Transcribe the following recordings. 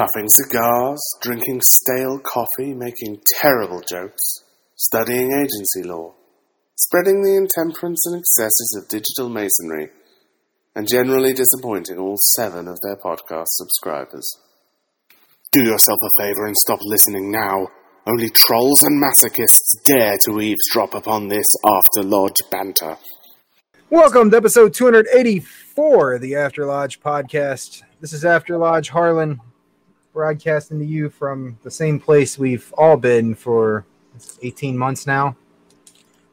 Puffing cigars, drinking stale coffee, making terrible jokes, studying agency law, spreading the intemperance and excesses of digital masonry, and generally disappointing all seven of their podcast subscribers. Do yourself a favor and stop listening now. Only trolls and masochists dare to eavesdrop upon this after lodge banter. Welcome to episode 284 of the After Lodge podcast. This is After Lodge Harlan broadcasting to you from the same place we've all been for 18 months now.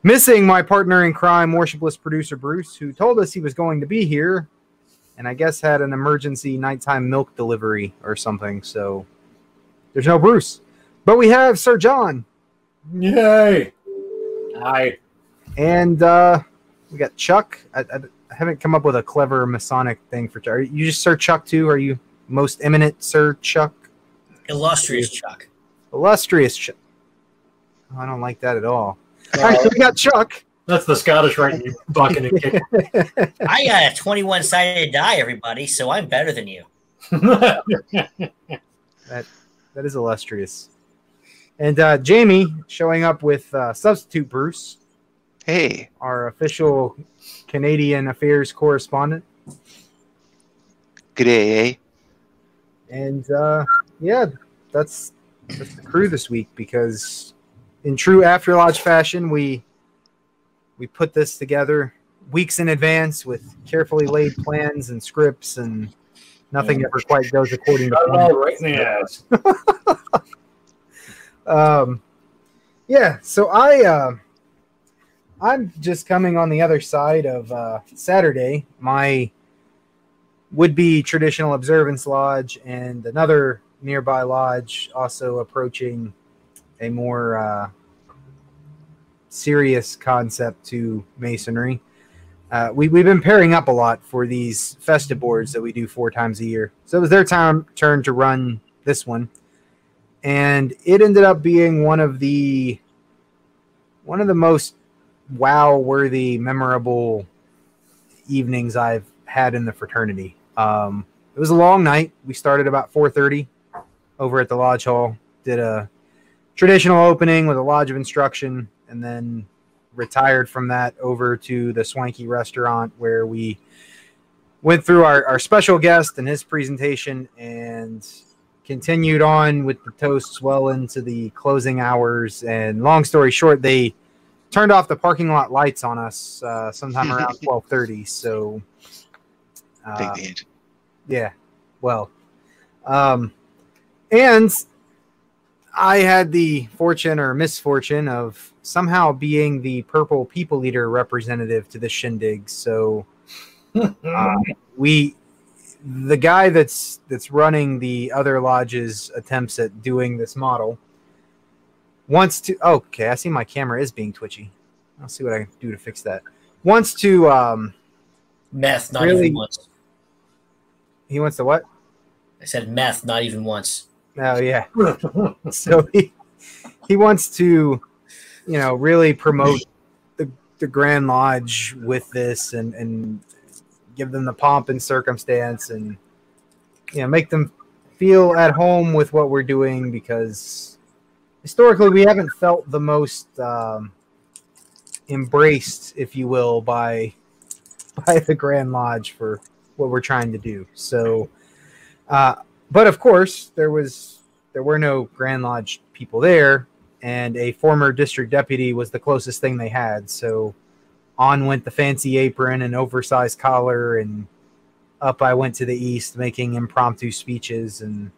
Missing my partner in crime, worshipless producer Bruce, who told us he was going to be here and I guess had an emergency nighttime milk delivery or something. So there's no Bruce, but we have Sir John. Yay! Hi. And uh, we got Chuck. I, I, I haven't come up with a clever Masonic thing for Chuck. Are you just Sir Chuck too? Are you most eminent Sir Chuck? Illustrious Chuck. Illustrious Chuck. Oh, I don't like that at all. all right, so we got Chuck. That's the Scottish Rite you bucking and kicking. I got a 21 sided die, everybody, so I'm better than you. that that is illustrious. And uh, Jamie showing up with uh, substitute Bruce. Hey, our official Canadian affairs correspondent. Good day, eh? And uh, yeah, that's that's the crew this week because in true After Lodge fashion, we we put this together weeks in advance with carefully laid plans and scripts, and nothing ever quite goes according to plan. Right in the ass. um, yeah. So I, uh, I'm just coming on the other side of uh, Saturday. My would-be traditional observance lodge and another nearby lodge also approaching a more uh, serious concept to masonry. Uh, we, we've been pairing up a lot for these festive boards that we do four times a year. So it was their time turn to run this one. And it ended up being one of the one of the most wow worthy, memorable evenings I've had in the fraternity. Um, it was a long night. We started about 4:30 over at the lodge hall. Did a traditional opening with a lodge of instruction, and then retired from that over to the swanky restaurant where we went through our, our special guest and his presentation and continued on with the toasts well into the closing hours. And long story short, they turned off the parking lot lights on us uh, sometime around twelve thirty. So, uh. Yeah, well, um, and I had the fortune or misfortune of somehow being the purple people leader representative to the shindig. So uh, we, the guy that's that's running the other lodge's attempts at doing this model, wants to. Okay, I see my camera is being twitchy. I'll see what I can do to fix that. Wants to um, meth, not really, once. He wants to what? I said meth, not even once. Oh yeah. so he he wants to, you know, really promote the the Grand Lodge with this and and give them the pomp and circumstance and you know make them feel at home with what we're doing because historically we haven't felt the most um, embraced, if you will, by by the Grand Lodge for what we're trying to do. So. Uh, but of course, there was there were no Grand Lodge people there, and a former district deputy was the closest thing they had. So on went the fancy apron and oversized collar, and up I went to the east, making impromptu speeches and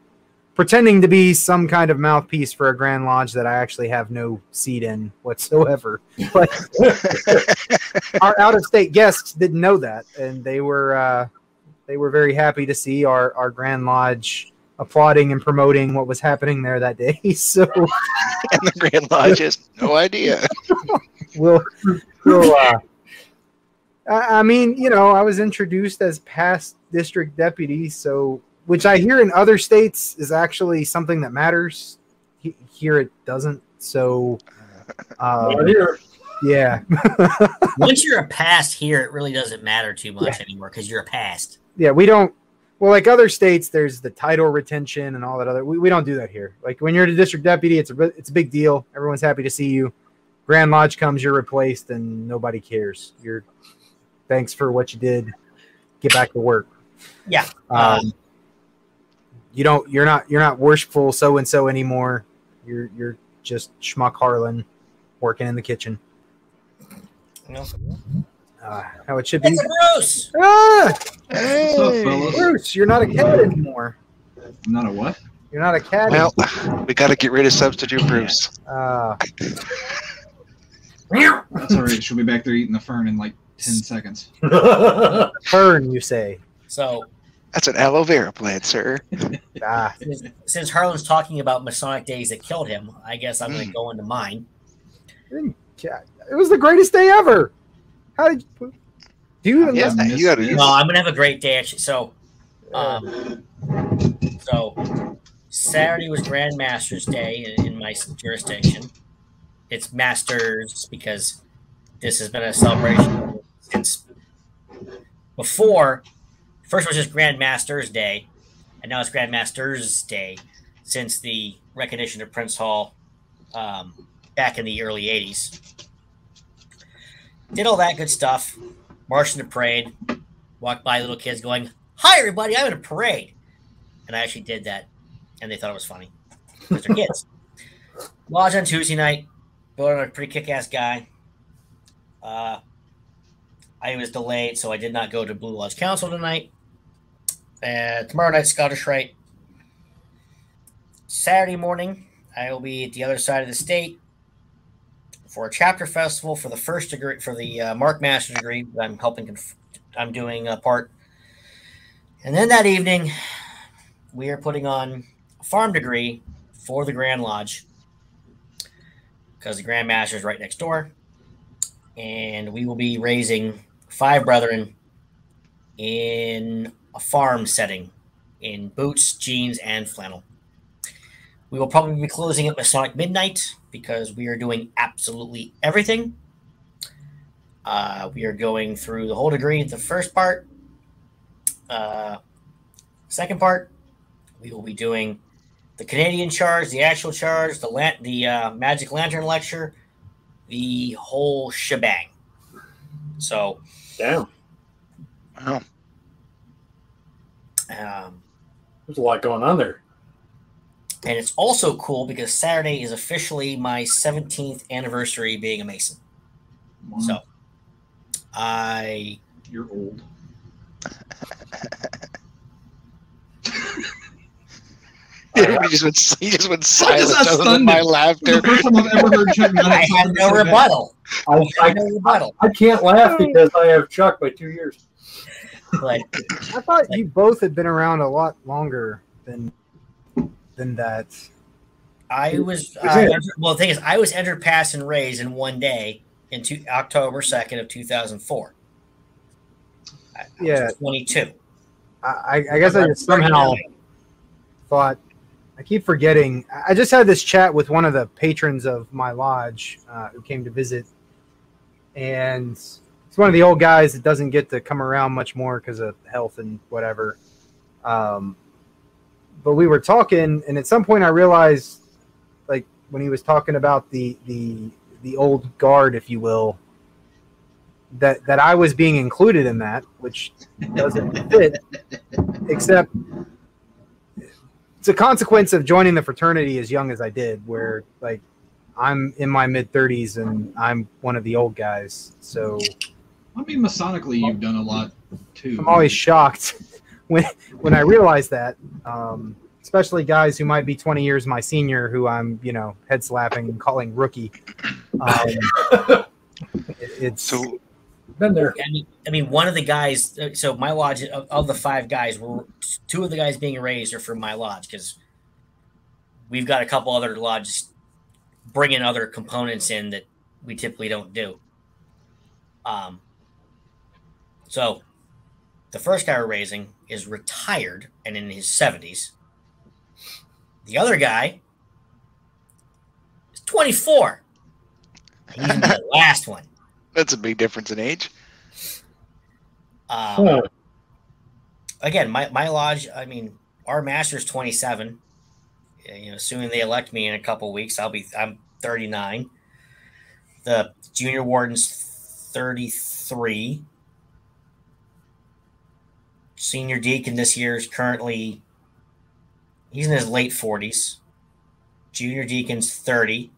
pretending to be some kind of mouthpiece for a Grand Lodge that I actually have no seat in whatsoever. But our out of state guests didn't know that, and they were uh, they were very happy to see our, our Grand Lodge applauding and promoting what was happening there that day. So And the Grand Lodge has no idea. we'll, we'll uh, I, I mean, you know, I was introduced as past district deputy, so which I hear in other states is actually something that matters. Here it doesn't. So, uh, here. yeah, Once you're a past here, it really doesn't matter too much anymore because you're a past. Yeah, we don't. Well, like other states, there's the title retention and all that other. We, we don't do that here. Like when you're the district deputy, it's a it's a big deal. Everyone's happy to see you. Grand Lodge comes, you're replaced, and nobody cares. You're thanks for what you did. Get back to work. Yeah. Um, you don't. You're not. You're not worshipful so and so anymore. You're you're just schmuck Harlan, working in the kitchen. Know? Uh, how it should be. It's a Bruce. Ah, What's up, Hey. fellas? Bruce, you're not a cat anymore. Not a what? You're not a cat. Well, we got to get rid of substitute Bruce. Uh, That's all right. She'll be back there eating the fern in like ten seconds. fern, you say? So That's an aloe vera plant, sir. Ah, since, since Harlan's talking about Masonic days that killed him, I guess I'm going Mm. to go into mine. cat. It was the greatest day ever. How did you? Do you even Yeah, listen? you gotta- Miss No, I'm going to have a great day actually. So, um, so Saturday was Grandmasters Day in, in my jurisdiction. It's Masters because this has been a celebration since before. First was just Grandmasters Day, and now it's Grandmasters Day since the recognition of Prince Hall um, back in the early '80s. Did all that good stuff, marched in the parade, walked by little kids going, "Hi, everybody! I'm in a parade," and I actually did that, and they thought it was funny because they're kids. Lodge on Tuesday night, building a pretty kick-ass guy. Uh, I was delayed, so I did not go to Blue Lodge Council tonight. Uh, tomorrow night, Scottish Rite. Saturday morning, I will be at the other side of the state for a chapter festival for the first degree for the uh, Mark Master degree. I'm helping. Conf- I'm doing a part, and then that evening, we are putting on a farm degree for the Grand Lodge because the Grand Master is right next door, and we will be raising five brethren in a farm setting in boots, jeans, and flannel. We will probably be closing at Masonic midnight because we are doing absolutely everything. Uh, we are going through the whole degree. The first part, uh, second part, we will be doing the Canadian charge, the actual charge, the lan- the uh, Magic Lantern lecture, the whole shebang. So, Damn. Wow. um, There's a lot going on there. And it's also cool because Saturday is officially my 17th anniversary being a Mason. Wow, So, I you're old. he just went, he just went silent not other than my laughter. The first time I've ever heard Chuck not I have have no to say back. rebuttal. I, I I, no rebuttal. I can't laugh because I have Chuck by two years. But I thought you both had been around a lot longer than than that. I was uh, Is it? entered- well. The thing is, I was entered, passed, and raised in one day in two, October second of two thousand four. Yeah. twenty two. I, I- guess I just somehow thought I keep forgetting. I just had this chat with one of the patrons of my lodge uh, who came to visit, and he's one of the old guys that doesn't get to come around much more because of health and whatever. Um, but we were talking, and at some point I realized, like when he was talking about the the the old guard, if you will, that that I was being included in that, which doesn't fit, except it's a consequence of joining the fraternity as young as I did, where like I'm in my mid 30s and I'm one of the old guys. So I mean, Masonically, you've done a lot too. I'm always shocked when when I realize that, um, especially guys who might be 20 years my senior, who I'm you know head slapping and calling rookie. Um, it- it's So, Been there. I mean, I mean, one of the guys. uh, So my lodge of, of the five guys, were two of the guys being raised are from my lodge because we've got a couple other lodges bringing other components in that we typically don't do. Um. So, the first guy we're raising is retired and in his seventies. The other guy is twenty four. He's the last one. That's a big difference in age. Um, Huh. again, my, my lodge, I mean, our master's 27. Uh, You know, assuming they elect me in a couple weeks, I'll be, I'm 39. The junior warden's 33. Senior deacon this year is currently, he's in his late 40s. Junior deacon's 30.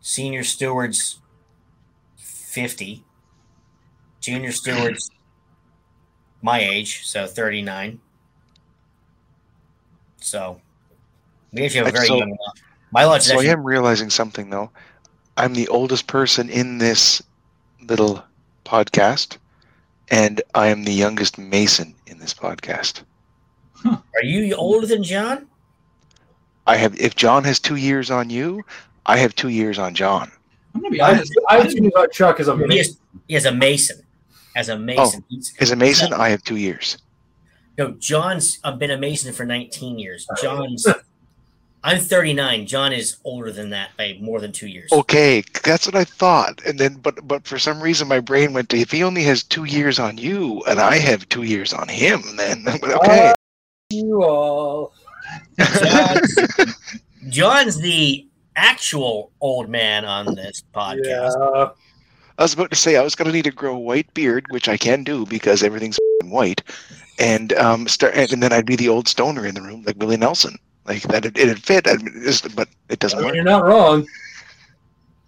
Senior steward's 50 junior stewards my age, so 39. So we actually have a very So- young lot. My is So I am realizing something though. I'm the oldest person in this little podcast, and I am the youngest Mason in this podcast. are you older than John? I have if John has two years on you, I have two years on John. I'm gonna be I, honest. I choose our Chuck as a He is, he is a Mason. As a Mason. He's, As a Mason, I have two years. no, John's uh, been a Mason for 19 years. John's, I'm 39. John is older than that by more than two years. Okay, that's what I thought. And then but but for some reason my brain went to if he only has two years on you and I have two years on him, then okay. You all. John's, John's the actual old man on this podcast. Yeah. I was about to say I was gonna need to grow a white beard, which I can do because everything's white, and um start and then I'd be the old stoner in the room like Willie Nelson. Like that, it, it'd fit, I mean, it's- but it doesn't I mean, work. you're not wrong.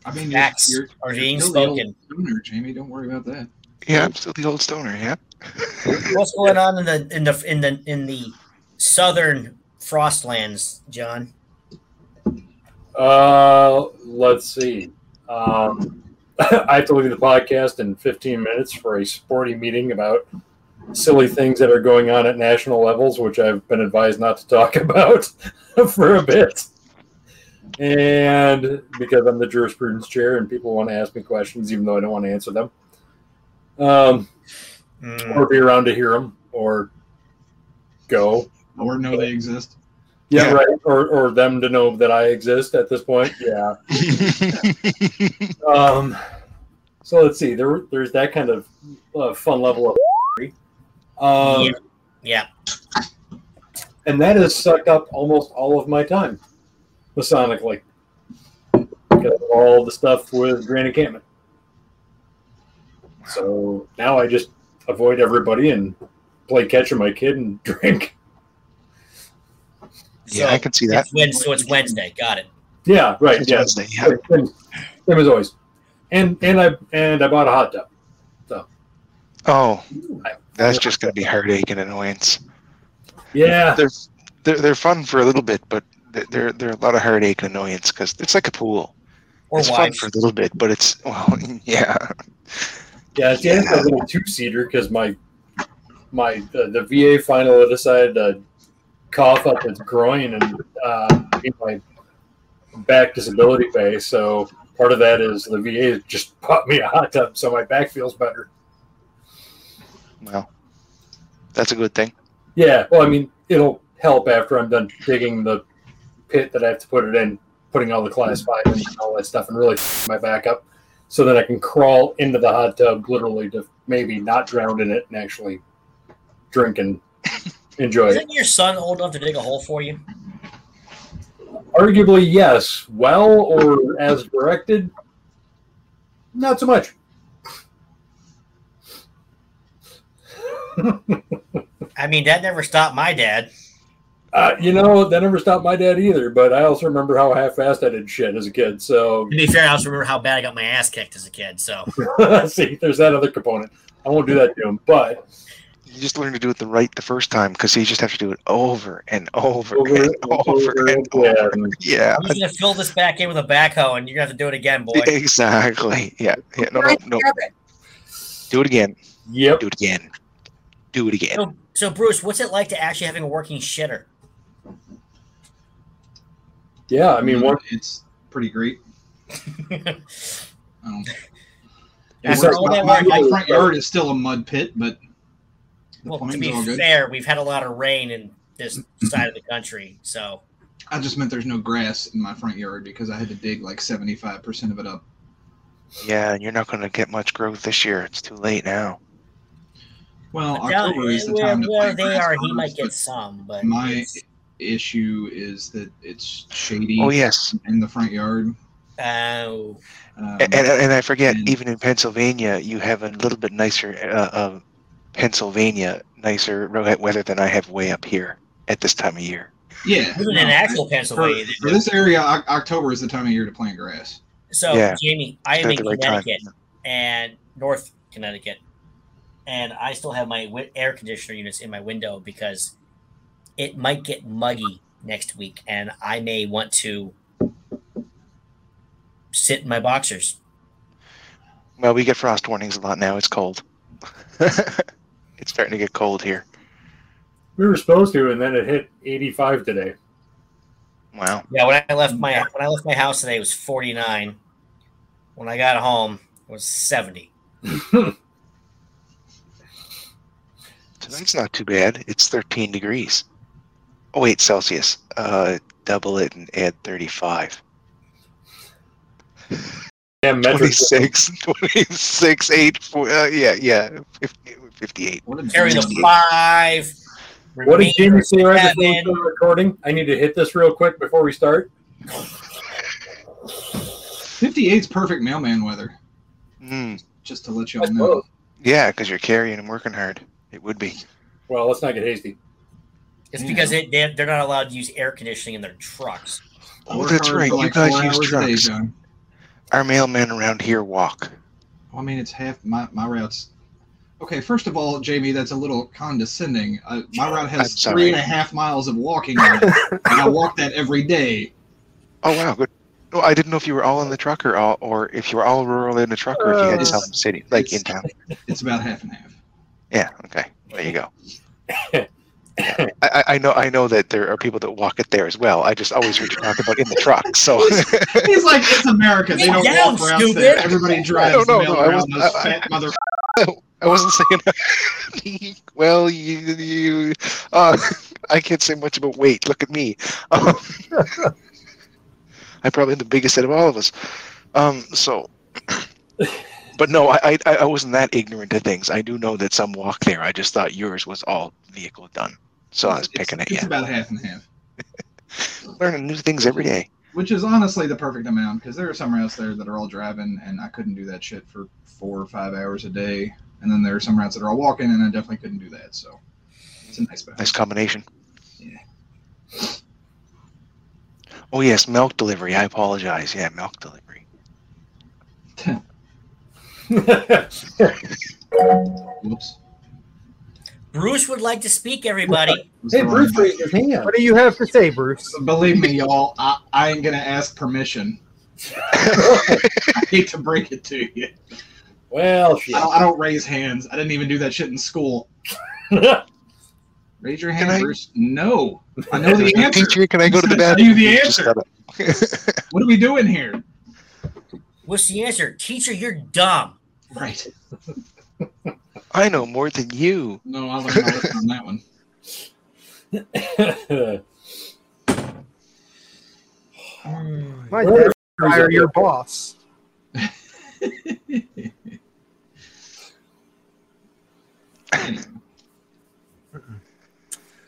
I mean, Facts you're, are you're being still the spoken. Stoner, Jamie. Don't worry about that. Yeah, I'm still the old stoner. Yeah. What's going on in the in the in the in the southern frostlands, John? Uh, let's see. Um, I have to leave the podcast in 15 minutes for a sporty meeting about silly things that are going on at national levels, which I've been advised not to talk about for a bit. And because I'm the jurisprudence chair and people want to ask me questions, even though I don't want to answer them, um, Mm, or be around to hear them, or go. Or know they exist. Yeah, Yeah. right. Or, or them to know that I exist at this point. Yeah. Um, so let's see. There, there's that kind of uh, fun level of. Um, Yeah. yeah, and that has sucked up almost all of my time, masonically, because of all the stuff with Grand Encampment. So now I just avoid everybody and play catch with my kid and drink. yeah, I can see that. It's Wednesday, so it's Wednesday. Got it. Yeah, right. It's Yeah, Wednesday, yeah. same, same as always. And and I and I bought a hot tub. So. Oh, that's just going to be heartache and annoyance. Yeah, They're, they're they're fun for a little bit, but they're they're a lot of heartache and annoyance because it's like a pool. Or it's fun for a little bit, but it's well, yeah. Yeah, it's yeah. a little two seater because my my uh, the VA finally decided to cough up its groin and uh, my back disability pay. So part of that is the VA just bought me a hot tub, so my back feels better. Well, that's a good thing. Yeah, well, I mean, it'll help after I'm done digging the pit that I have to put it in, putting all the class five and all that stuff, and really my back up, so that I can crawl into the hot tub, literally to maybe not drown in it and actually drink and enjoy it. Isn't your son old enough to dig a hole for you? Arguably, yes. Well, or as directed, not so much. I mean, that never stopped my dad. Uh, you know, that never stopped my dad either, but I also remember how half-assed I did shit as a kid. So, To be fair, I also remember how bad I got my ass kicked as a kid. So see, there's that other component. I won't do that to him, but You just learn to do it the right the first time because you just have to do it over and over, Over and and over, over and again. over. Yeah, I'm gonna fill this back in with a backhoe, and you're gonna have to do it again, boy. exactly. Yeah, yeah. No, no, no. Do it again. Yep. Do it again. Do it again. So, so Bruce, what's it like to actually having a working shitter? Yeah, I mean, Mm, one, it's pretty great. Um, Yeah, so all my, that my- work- my front yard is still a mud pit, but the well, to be all good. fair, we've had a lot of rain in this side of the country, so I just meant there's no grass in my front yard because I had to dig like 75% of it up. Yeah, and you're not going to get much growth this year. It's too late now. Well, But October is the where, time to where they grass are, he might get some, but my it's- issue is that it's shady Oh yes, in the front yard. oh, Um, and, and, and I forget. and- Even in Pennsylvania, you have a little bit nicer, uh, uh, Pennsylvania nicer ro- weather than I have way up here at this time of year. yeah, even no, in actual for, Pennsylvania. they for this area, October is the time of year to plant grass. So, Yeah. Jamie, I am in the right. Connecticut and North Connecticut, and I still have my air conditioner units in my window because it might get muggy next week, and I may want to sit in my boxers. Well, we get frost warnings a lot now. It's cold. it's starting to get cold here. We were supposed to, and then it hit 85 today. Wow. Yeah, when I left my when I left my house today, it was 49. When I got home, it was 70. That's not too bad. It's 13 degrees. Oh, wait, Celsius. Uh, double it and add 35. Yeah, 26, 26, 8, four, uh, yeah, yeah, 50, 58. Carry the five. What did Jamie say right before we recording? I need to hit this real quick before we start. 58 is perfect mailman weather. Mm. Just to let you all know. Yeah, because you're carrying and working hard. It would be. Well, let's not get hasty. It's Yeah. because they, they they're not allowed to use air conditioning in their trucks. Oh, Work that's right. for You guys use hours a day, trucks. Our mailmen around here walk. Well, I mean, it's half my, my routes. Okay, first of all, Jamie, that's a little condescending. Uh, my route has three and a half miles of walking on it, and I walk that every day. Oh wow, good. Oh, I didn't know if you were all in the truck or all, or if you were all rural in the truck, or if you had Uh, some city, like in town. It's about half and half. Yeah. Okay. There you go. I, I- I know. I know that there are people that walk it there as well. I just always heard you talk about in the truck. So He's like, it's America. They don't down, walk routes stupid. there. Everybody drives No, no, no, I around wasn't- those I- I- fat mother. I wasn't saying. well, you, you. Uh, I can't say much about weight. Look at me. Um, I probably am the biggest out of all of us. Um, so, but no, I, I I wasn't that ignorant of things. I do know that some walk there. I just thought yours was all vehicle done. So I was it's, picking at it's you. about half and half, Learning new things every day. which is honestly the perfect amount because there are some routes there that are all driving, and I couldn't do that shit for four or five hours a day. And then there are some routes that are all walking, and I definitely couldn't do that. So it's a nice balance. Nice combination. Yeah. Oh yes, milk delivery. I apologize. Yeah, milk delivery. Whoops. Bruce would like to speak, everybody. Hey, Bruce raise your hand. What do you have to say, Bruce? Believe me, y'all, I, I ain't gonna ask permission. I hate to break it to you. Well, shit. I don't, I don't raise hands. I didn't even do that shit in school. Raise your hand, Can I- Bruce. No, I know the answer. Teacher, can I go to the bathroom? tell you the answer. What are we doing here? What's the answer? Teacher, you're dumb. Right. I know more than you. No, I learned my on that one. My Where- dad fire your boss.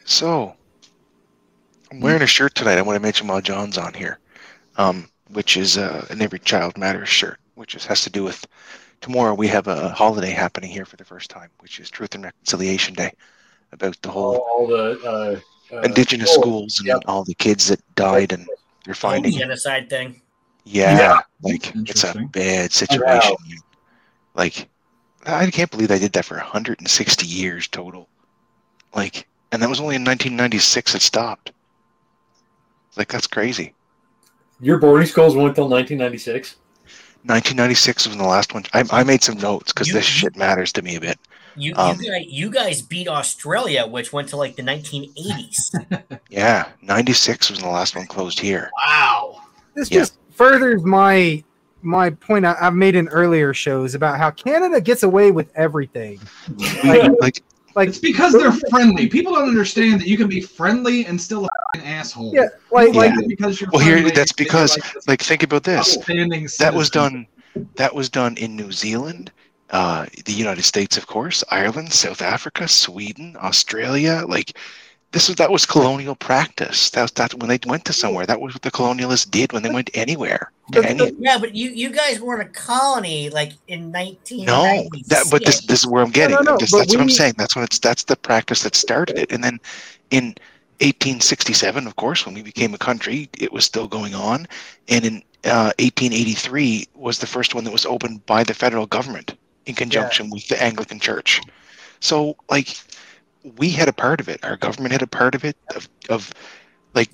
So, I'm wearing a shirt tonight. I want to mention while John's on here, um, which is uh, an Every Child Matters shirt, which is, has to do with tomorrow. We have a holiday happening here for the first time, which is Truth and Reconciliation Day, about the whole all the uh, uh, indigenous oh, schools and yep. all the kids that died and they're finding. genocide thing. Yeah, Yeah. like it's a bad situation. Like, I can't believe they did that for 160 years total. Like, and that was only in 1996 it stopped. Like that's crazy. Your boarding schools went till 1996. 1996 was the last one. I, I made some notes because this shit matters to me a bit. You, Um, you, guys, you guys beat Australia, which went to like the 1980s. Yeah, 96 was the last one closed here. wow. This Yeah. just furthers my my point I, I've made in earlier shows about how Canada gets away with everything. We, like, Like It's because they're friendly. People don't understand that you can be friendly and still an asshole. yeah, like You like because you're Well, here- that's because, like like think about this. That was done. That was done in New Zealand, uh, the United States, of course, Ireland, South Africa, Sweden, Australia. Like this was that was colonial practice. That was that when they went to somewhere. That was what the colonialists did when they went anywhere. To But- any, Yeah, but you, you guys weren't a colony like in nineteen. no, that but this this is where I'm getting. no, no, This- but that's what I'm saying. That's when it's that's the practice that started it. And then in 1867, of course, when we became a country, it was still going on. And in uh, 1883 was the first one that was opened by the federal government in conjunction with the Anglican Church. So, like, we had a part of it. Our government had a part of it of, of like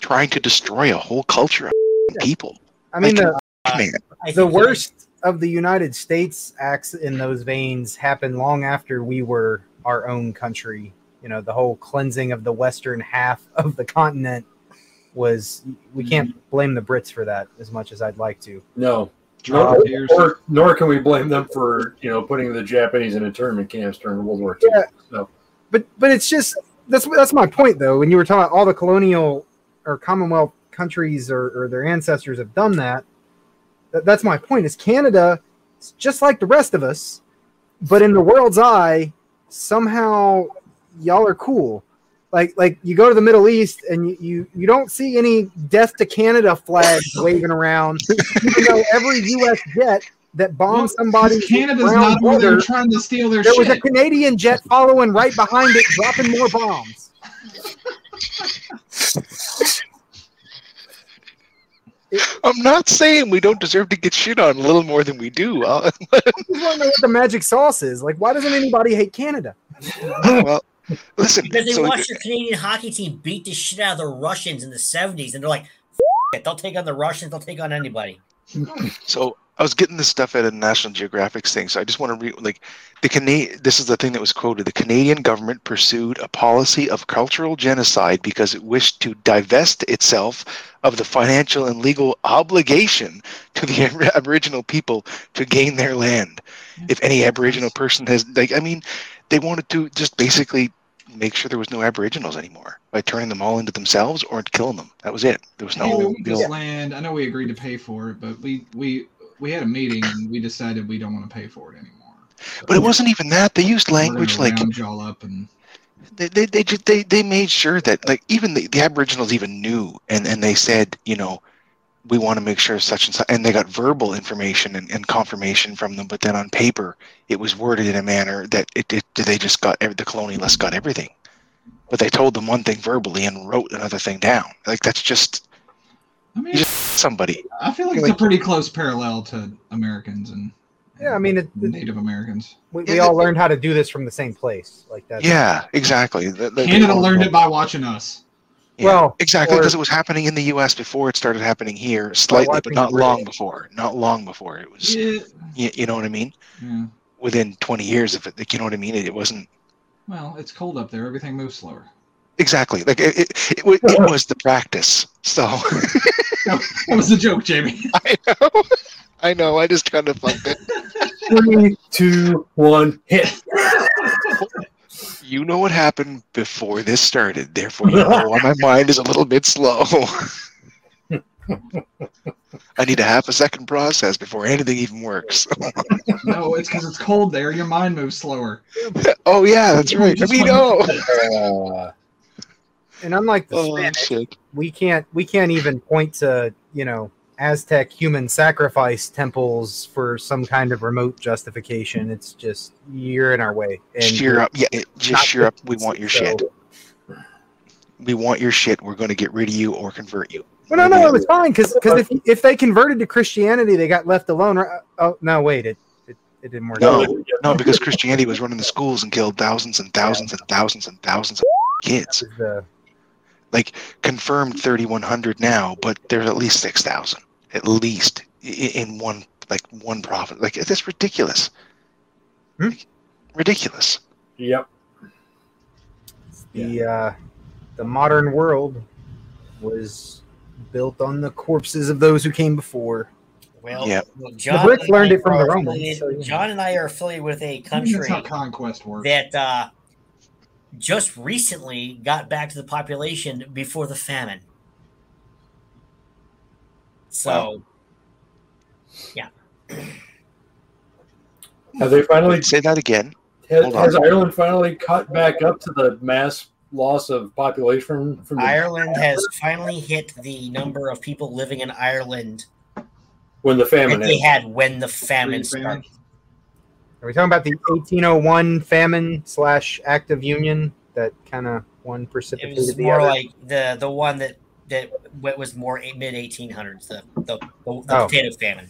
trying to destroy a whole culture of people. I mean Like, the uh, Man, I the worst of the United States acts in those veins happened long after we were our own country. You know, the whole cleansing of the western half of the continent was we can't mm-hmm. blame the Brits for that as much as I'd like to. No, Drop nor, tears. or, nor can we blame them for you know putting the Japanese in internment camps during World War II. Yeah. So, But but it's just that's that's my point though. When you were talking about all the colonial or Commonwealth countries or, or their ancestors have done that, that, that's my point. Is Canada is just like the rest of us, but in the world's eye, somehow y'all are cool. Like like you go to the Middle East and you you, you don't see any death to Canada flags waving around, even though every U.S. jet that bombed Well, somebody Canada's around not over there border, trying to steal their shit. there was a. Canadian jet following right behind it, dropping more bombs. I'm not saying we don't deserve to get shit on a little more than we do. Uh, I just want to know what the magic sauce is. Like, why doesn't anybody hate Canada? well, listen. Because they so- watched their Canadian hockey team beat the shit out of the Russians in the 70s, and they're like, F- it. They'll take on the Russians, they'll take on anybody. So I was getting this stuff at a National Geographic's thing. So I just want to read like the Canadian. This is the thing that was quoted. The Canadian government pursued a policy of cultural genocide because it wished to divest itself of the financial and legal obligation to the Aboriginal people to gain their land. Mm-hmm. If any Aboriginal person has, like, I mean, they wanted to just basically make sure there was no Aboriginals anymore by turning them all into themselves or killing them. That was it. There was no land. I know we agreed to pay for it, but we we we had a meeting and we decided we don't want to pay for it anymore. But it wasn't even that. They used language like y'all up and they they they just they, they made sure that like even the, the aboriginals even knew and and they said you know we want to make sure such and such and they got verbal information and, and confirmation from them but then on paper it was worded in a manner that it, it they just got the colonialists got everything but they told them one thing verbally and wrote another thing down like that's just I mean, somebody I feel like it's a pretty close parallel to Americans and Yeah, I mean, it, it- Native Americans. we, Yeah, all that- learned how to do this from the same place. Like that. yeah exactly The- the- Canada the- learned it by watching us. Yeah, Well, exactly because it was happening in the U.S. before it started happening here, slightly, but not long British. before. Not long before it was. Yeah. You, you know what I mean? yeah. Within 20 years of it, like you know what I mean? It, it wasn't Well, it's cold up there. Everything moves slower. Exactly like it. It, it, wa- it was the practice. So That was a joke, Jamie. I know, I know. I just kind of fucked it. three, two, one, hit. You know what happened before this started. Therefore, you know why my mind is a little bit slow. I need a half a second process before anything even works. no, it's because it's cold there. Your mind moves slower. oh yeah, that's right. I mean, oh, Uh, and unlike the oh Spanish, we can't we can't even point to you know Aztec human sacrifice temples for some kind of remote justification. It's just you're in our way. And Sheer up, yeah. It, just sheer up. We want your shit. We want your shit. We're going to get rid of you or convert you. Well, no, no, it was fine because if if they converted to Christianity, they got left alone. right? Uh, oh no, wait, it, it it didn't work. No. out. No, because Christianity was running the schools and killed thousands and thousands and thousands and thousands of kids. That was the- Like confirmed 3,100 now, but there's at least 6,000, at least in one like one profit Like that's ridiculous. Hmm? Like, ridiculous. Yep. the uh, the modern world was built on the corpses of those who came before. Well, Yeah. well, John Brits and I learned it from are the Romans, affiliated- so, yeah. John and I are affiliated with a country That's how conquest works. that uh, just recently got back to the population before the famine. So, yeah. Have they finally Say that again. has, has Ireland finally caught back up to the mass loss of population from the, Ireland has finally hit the number of people living in Ireland when the that famine they had when the Pre-famine? started. Are we talking about the 1801 famine slash Act of Union that kind of one precipitated It was the more other? like the the one that that what was more mid 1800s, the the, the, the Oh. potato famine.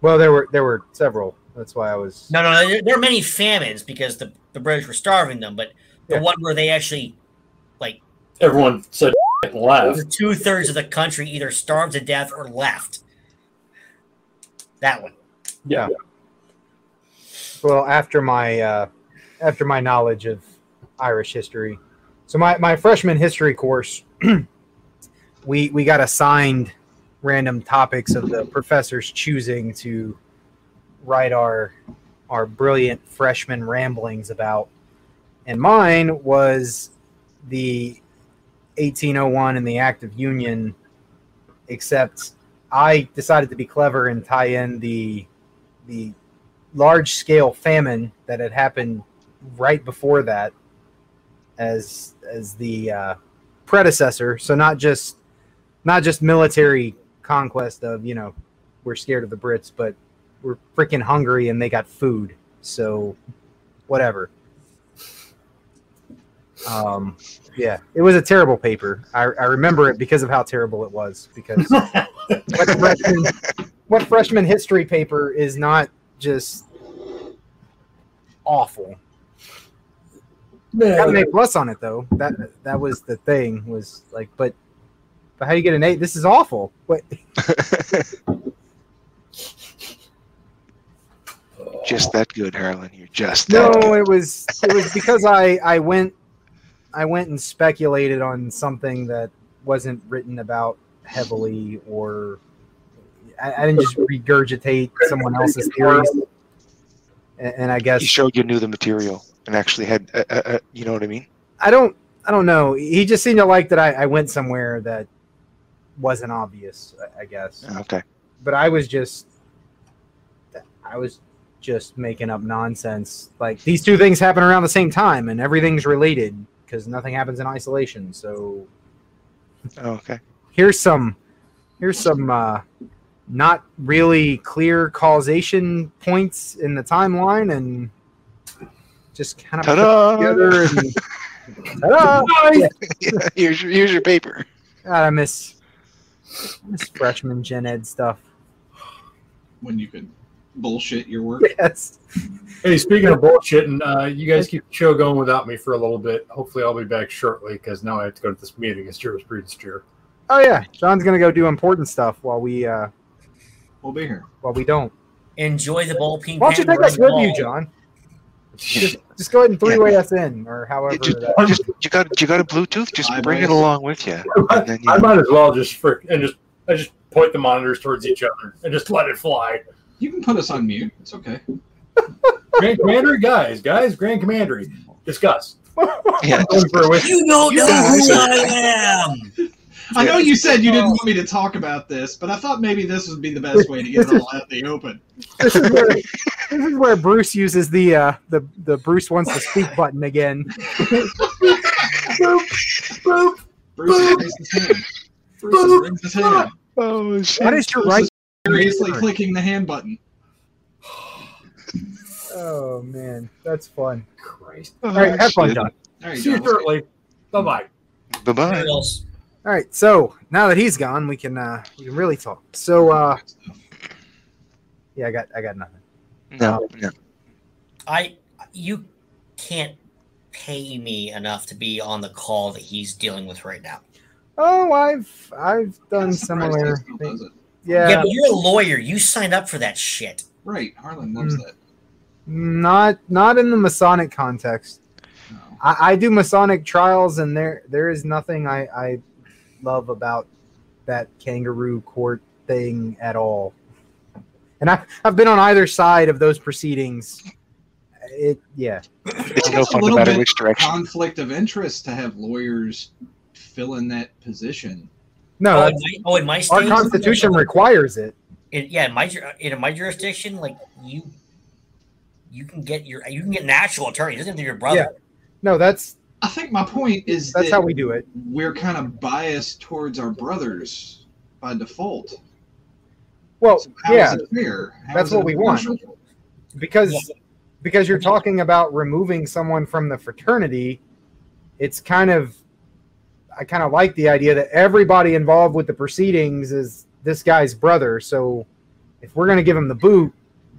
well, there were there were several. That's why I was. No, no, there, there are many famines because the, the British were starving them, but the Yeah. one where they actually like Everyone said and laughed. two thirds of the country either starved to death or left. That one. Yeah. Well after my uh, after my knowledge of Irish history. So my, my freshman history course, we we got assigned random topics of the professors choosing to write our our brilliant freshman ramblings about, and mine was the 1801 and the Act of Union, except I decided to be clever and tie in the the large scale famine that had happened right before that as as the uh, predecessor. So not just not just military conquest of you know we're scared of the brits but we're freaking hungry and they got food. So whatever. Um yeah it was a terrible paper. I, I remember it because of how terrible it was because what freshman, what freshman history paper is not just awful. Got an Man, A plus on it though. That that was the thing. Was like, but but how you get an A? This is awful. What? just that good, Harlan. You're just No, good. it was it was because I I went I went and speculated on something that wasn't written about heavily or I, I didn't just regurgitate someone else's theories. And, and I guess He showed you knew the material and actually had, uh, uh, uh, you know what I mean? I don't I don't know. He just seemed to like that I, I went somewhere that wasn't obvious, I, I guess. Okay. But I was just I was just making up nonsense. Like these two things happen around the same time and everything's related because nothing happens in isolation. So Oh, okay. here's some here's some uh not really clear causation points in the timeline and just kind of put Ta-da! together and ta-da! Yeah, here's your here's your paper. God, I miss, I miss freshman gen ed stuff. when you could bullshit your work. Yes. hey, speaking of bullshit, and uh, you guys keep the show going without me for a little bit. Hopefully, I'll be back shortly because now I have to go to this meeting. It's jurisprudence chair. Oh yeah, John's gonna go do important stuff while we uh We'll be here. while we don't. Enjoy the ball peen. Why don't you take that with you, John? Just just go ahead and three way us in, or however. Just, that- just you got you got a Bluetooth. Just I bring it along with you. And then, you I know, might as well just frick and just I just point the monitors towards each other and just let it fly. You can put us on mute. It's okay. Grand Commandery, guys, guys, Grand Commandery, discuss. yeah, Going for a whiskey. You don't know who I am. I know you said you didn't want me to talk about this, but I thought maybe this would be the best way to get it all out in the open. this is where this is where Bruce uses the uh the the Bruce wants to speak button again. Bruce has raised his hand. Bruce has raised his hand. oh shit. What is your Bruce right? is furiously clicking the hand button. Oh man, that's fun. Christ. All right, have fun, shit. John. See you shortly. Bye bye. Bye bye. What else? All right, so now that he's gone, we can uh we can really talk. So uh yeah, I got I got nothing. No, no. I you can't pay me enough to be on the call that he's dealing with right now. Oh, I've I've done I'm surprised he similar. still does it. Yeah, Yeah, but you're a lawyer. You signed up for that shit. Right, Harlan loves Mm. that. not not in the Masonic context. No. I, I do Masonic trials, and there there is nothing I, I love about that kangaroo court thing at all. And I I've been on either side of those proceedings. It yeah It's no It's a fun no little bit which direction. Conflict of interest to have lawyers fill in that position. no oh, in my, oh, in my our state, Constitution requires it. in, yeah, in my in my jurisdiction, like you, you can get your you can get an actual attorney. It doesn't have to be your brother. Yeah. No, that's I think my point is that's that how we do it. we're kind of biased towards our brothers by default. Well, So how is yeah, it fair? How That's is it what we want. impartial? because because you're talking about removing someone from the fraternity it's kind of i kind of like the idea that everybody involved with the proceedings is this guy's brother so if we're going to give him the boot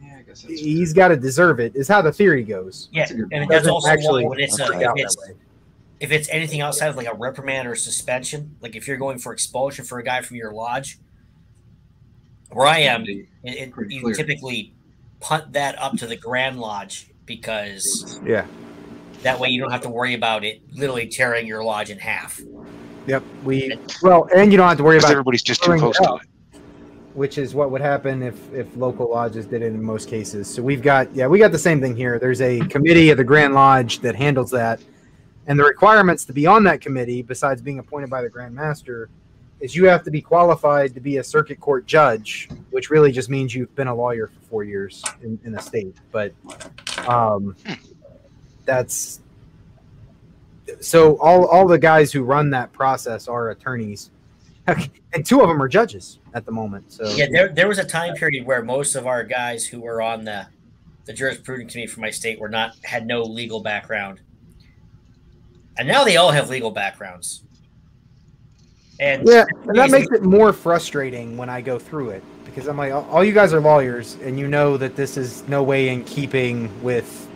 Yeah, I guess that's he's got to deserve it is how the theory goes Yeah, That's a good and point. that's Doesn't also actually why when it's a, work out it's that way. If it's anything outside of like a reprimand or suspension, like if you're going for expulsion for a guy from your lodge, where I am, it, it, you clear. typically punt that up to the Grand Lodge because yeah that way you don't have to worry about it literally tearing your lodge in half. yep we well and you don't have to worry about everybody's just too close to it. which is what would happen if if local lodges did it in most cases. So we've got yeah, we got the same thing here. There's a committee of the Grand Lodge that handles that, and the requirements to be on that committee, besides being appointed by the Grand Master, is you have to be qualified to be a circuit court judge, which really just means you've been a lawyer for four years in, in the state. But um, that's so all all the guys who run that process are attorneys. And two of them are judges at the moment. So Yeah, there there was a time period where most of our guys who were on the the jurisprudence committee for my state were not had no legal background, and now they all have legal backgrounds. And Yeah, and that makes it more frustrating when I go through it because I'm like, all you guys are lawyers, and you know that this is no way in keeping with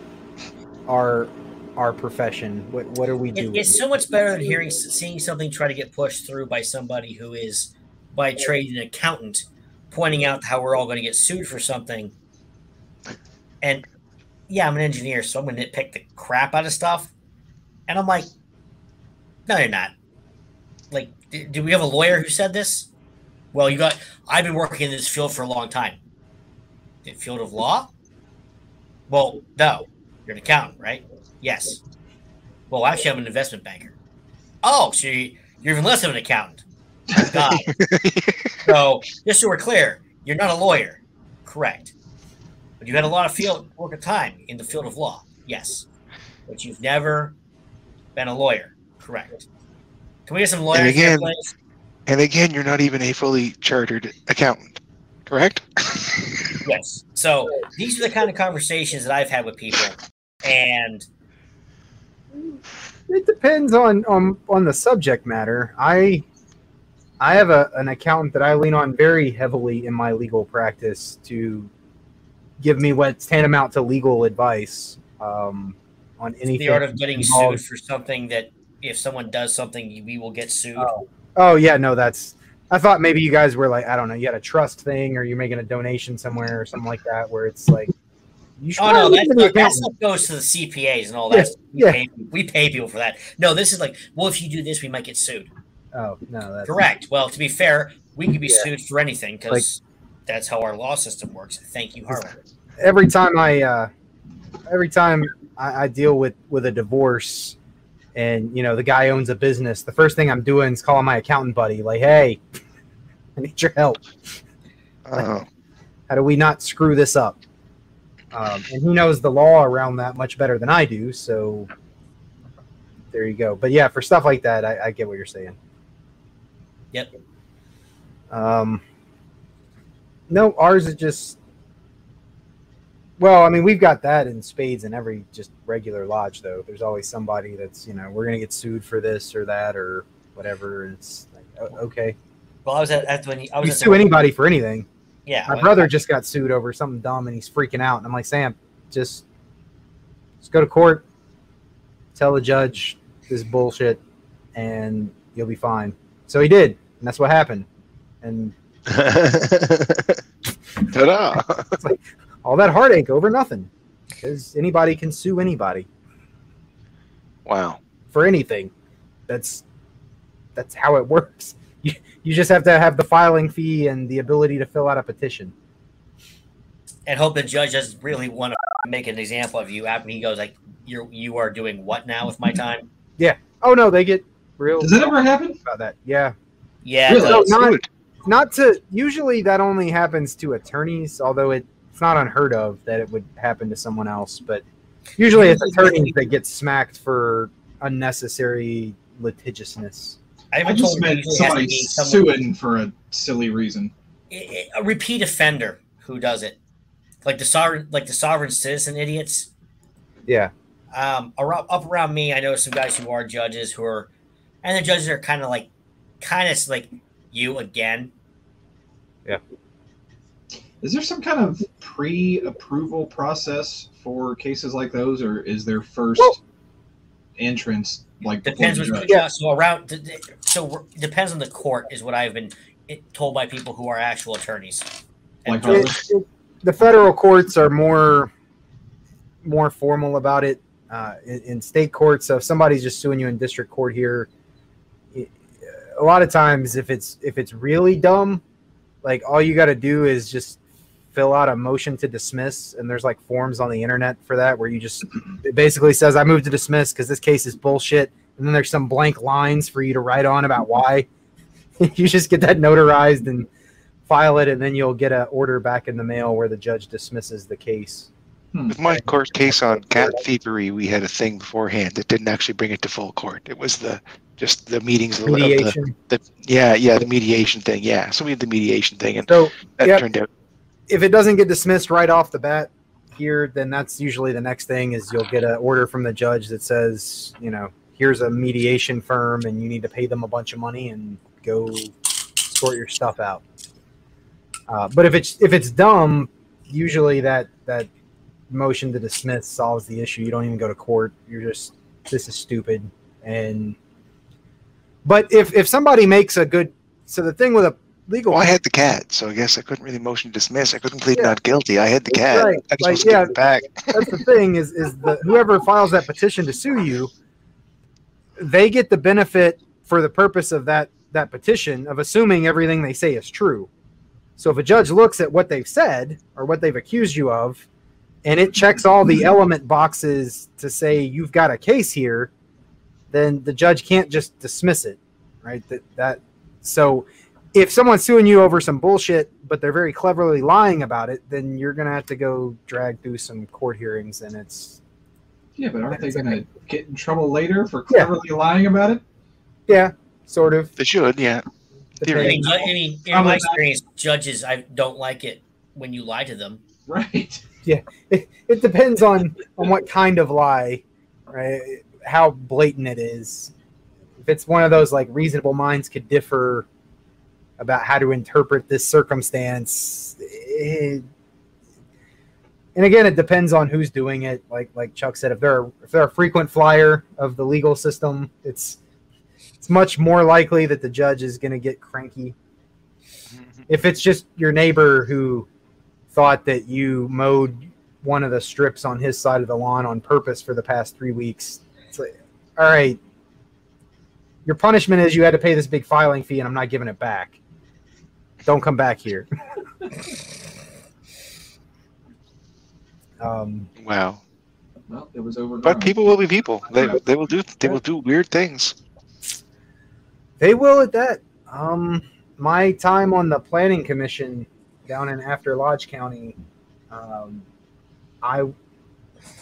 our our profession. What what are we It- doing? it's so much better than hearing seeing something try to get pushed through by somebody who is by trade an accountant pointing out how we're all going to get sued for something and yeah i'm an engineer so i'm going to nitpick the crap out of stuff and i'm like no you're not like do we have a lawyer who said this well you got i've been working in this field for a long time the field of law well no you're an accountant right yes well, actually, I'm an investment banker. Oh, so you- you're even less of an accountant. God. so, just so we're clear, you're not a lawyer, correct? But you had a lot of field work of time in the field of law, yes. But you've never been a lawyer, correct? Can we get some lawyers here, again- please? And again, you're not even a fully chartered accountant, correct? Yes. So these are the kind of conversations that I've had with people, and It depends on on on the subject matter. I I have a, an accountant that I lean on very heavily in my legal practice to give me what's tantamount to legal advice um, on anything. the art of getting involved- sued for something that if someone does something, we will get sued. Oh. Oh yeah, no, that's. I thought maybe you guys were like I don't know, you had a trust thing or you're making a donation somewhere or something like that, where it's like you should Oh no, that, the that stuff goes to the CPAs and all Yeah, that. stuff. We, yeah. pay, we pay people for that. No, this is like, well, if you do this, we might get sued. Oh no, that's Correct. Well, to be fair, we could be Yeah. sued for anything because that's how our law system works. Thank you, Harlan. every time I uh, every time I, I deal with with a divorce, and you know the guy owns a business, the first thing I'm doing is calling my accountant buddy, like, "Hey, I need your help. Oh, How do we not screw this up?" Um, and he knows the law around that much better than I do, so there you go. But yeah, for stuff like that, I, I get what you're saying. Yep. Um, no, ours is just. Well, I mean, we've got that in spades in every just regular lodge, though. There's always somebody that's you know we're gonna get sued for this or that or whatever. It's like, okay, Well, I was at, at when I was you at sue the, anybody for anything. Yeah, My brother just got sued over something dumb and he's freaking out. And I'm like, Sam, just just go to court, tell the judge this bullshit, and you'll be fine. So he did, and that's what happened. And Ta-da! All that heartache over nothing, because anybody can sue anybody Wow. for anything. That's that's how it works. You you just have to have the filing fee and the ability to fill out a petition. and hope the judge doesn't really want to make an example of you after he goes like, "You're you are doing what now with my mm-hmm. time?" Yeah. Oh no, they get real Does that ever happen? about that. Yeah. Yeah, Really? it. So not not to usually that only happens to attorneys, although it, it's not unheard of that it would happen to someone else. But usually it's attorneys that get smacked for unnecessary litigiousness. I, I even just told meant it usually has to somebody suing for a silly reason. a a repeat offender who does it, like the sovereign, like the sovereign citizen idiots. Yeah. Um, around, up around me, I know some guys who are judges who are, and the judges are kind of like, kind of like you again. Is there some kind of pre-approval process for cases like those, or is there first Well- entrance like Depends the which yeah. So around, th- th- so depends on the court is what I've been told by people who are actual attorneys. Like. It- it- the federal courts are more more formal about it. Uh, in, in state courts, so if somebody's just suing you in district court here, it- a lot of times if it's if it's really dumb, like all you got to do is just fill out a motion to dismiss, and there's like forms on the internet for that where you just it basically says I move to dismiss because this case is bullshit, and then there's some blank lines for you to write on about why. you just get that notarized and file it, and then you'll get an order back in the mail where the judge dismisses the case. Hmm. With my court case on cat thievery, we had a thing beforehand that didn't actually bring it to full court. It was the just the meetings of the, of the, the yeah yeah the mediation thing. Yeah, so we had the mediation thing, and So that Yep. turned out if it doesn't get dismissed right off the bat here, then that's usually the next thing is you'll get an order from the judge that says, you know, here's a mediation firm and you need to pay them a bunch of money and go sort your stuff out. Uh, but if it's if it's dumb, usually that that motion to dismiss solves the issue. You don't even go to court. You're just this is stupid. And but if if somebody makes a good so the thing with a legal Well, I had the cat, so I guess I couldn't really motion to dismiss. I couldn't plead Yeah. not guilty. I had the cat. Right. I just Like, yeah. it back. that's the thing is is the whoever files that petition to sue you they get the benefit for the purpose of that that petition of assuming everything they say is true so if a judge looks at what they've said or what they've accused you of and it checks all the element boxes to say you've got a case here then the judge can't just dismiss it right that that so if someone's suing you over some bullshit, but they're very cleverly lying about it, then you're gonna have to go drag through some court hearings, and it's Yeah, but aren't they going to get in trouble later for Yeah. cleverly lying about it? yeah, sort of. They should, yeah. I Theory. mean, I mean, in Probably my not. experience, judges I don't like it when you lie to them. Right. It, it depends on on what kind of lie, right? How blatant it is. If it's one of those like reasonable minds could differ about how to interpret this circumstance. it- and again, it depends on who's doing it. Like like Chuck said, if they're if they're a frequent flyer of the legal system, it's it's much more likely that the judge is going to get cranky. Mm-hmm. If it's just your neighbor who thought that you mowed one of the strips on his side of the lawn on purpose for the past three weeks, it's like, all right, your punishment is you had to pay this big filing fee, and I'm not giving it back. Don't come back here. um, Wow. Well, it was over. But people will be people. They they will do they will do weird things. They will at that. Um, my time on the planning commission down in After Lodge County, um, I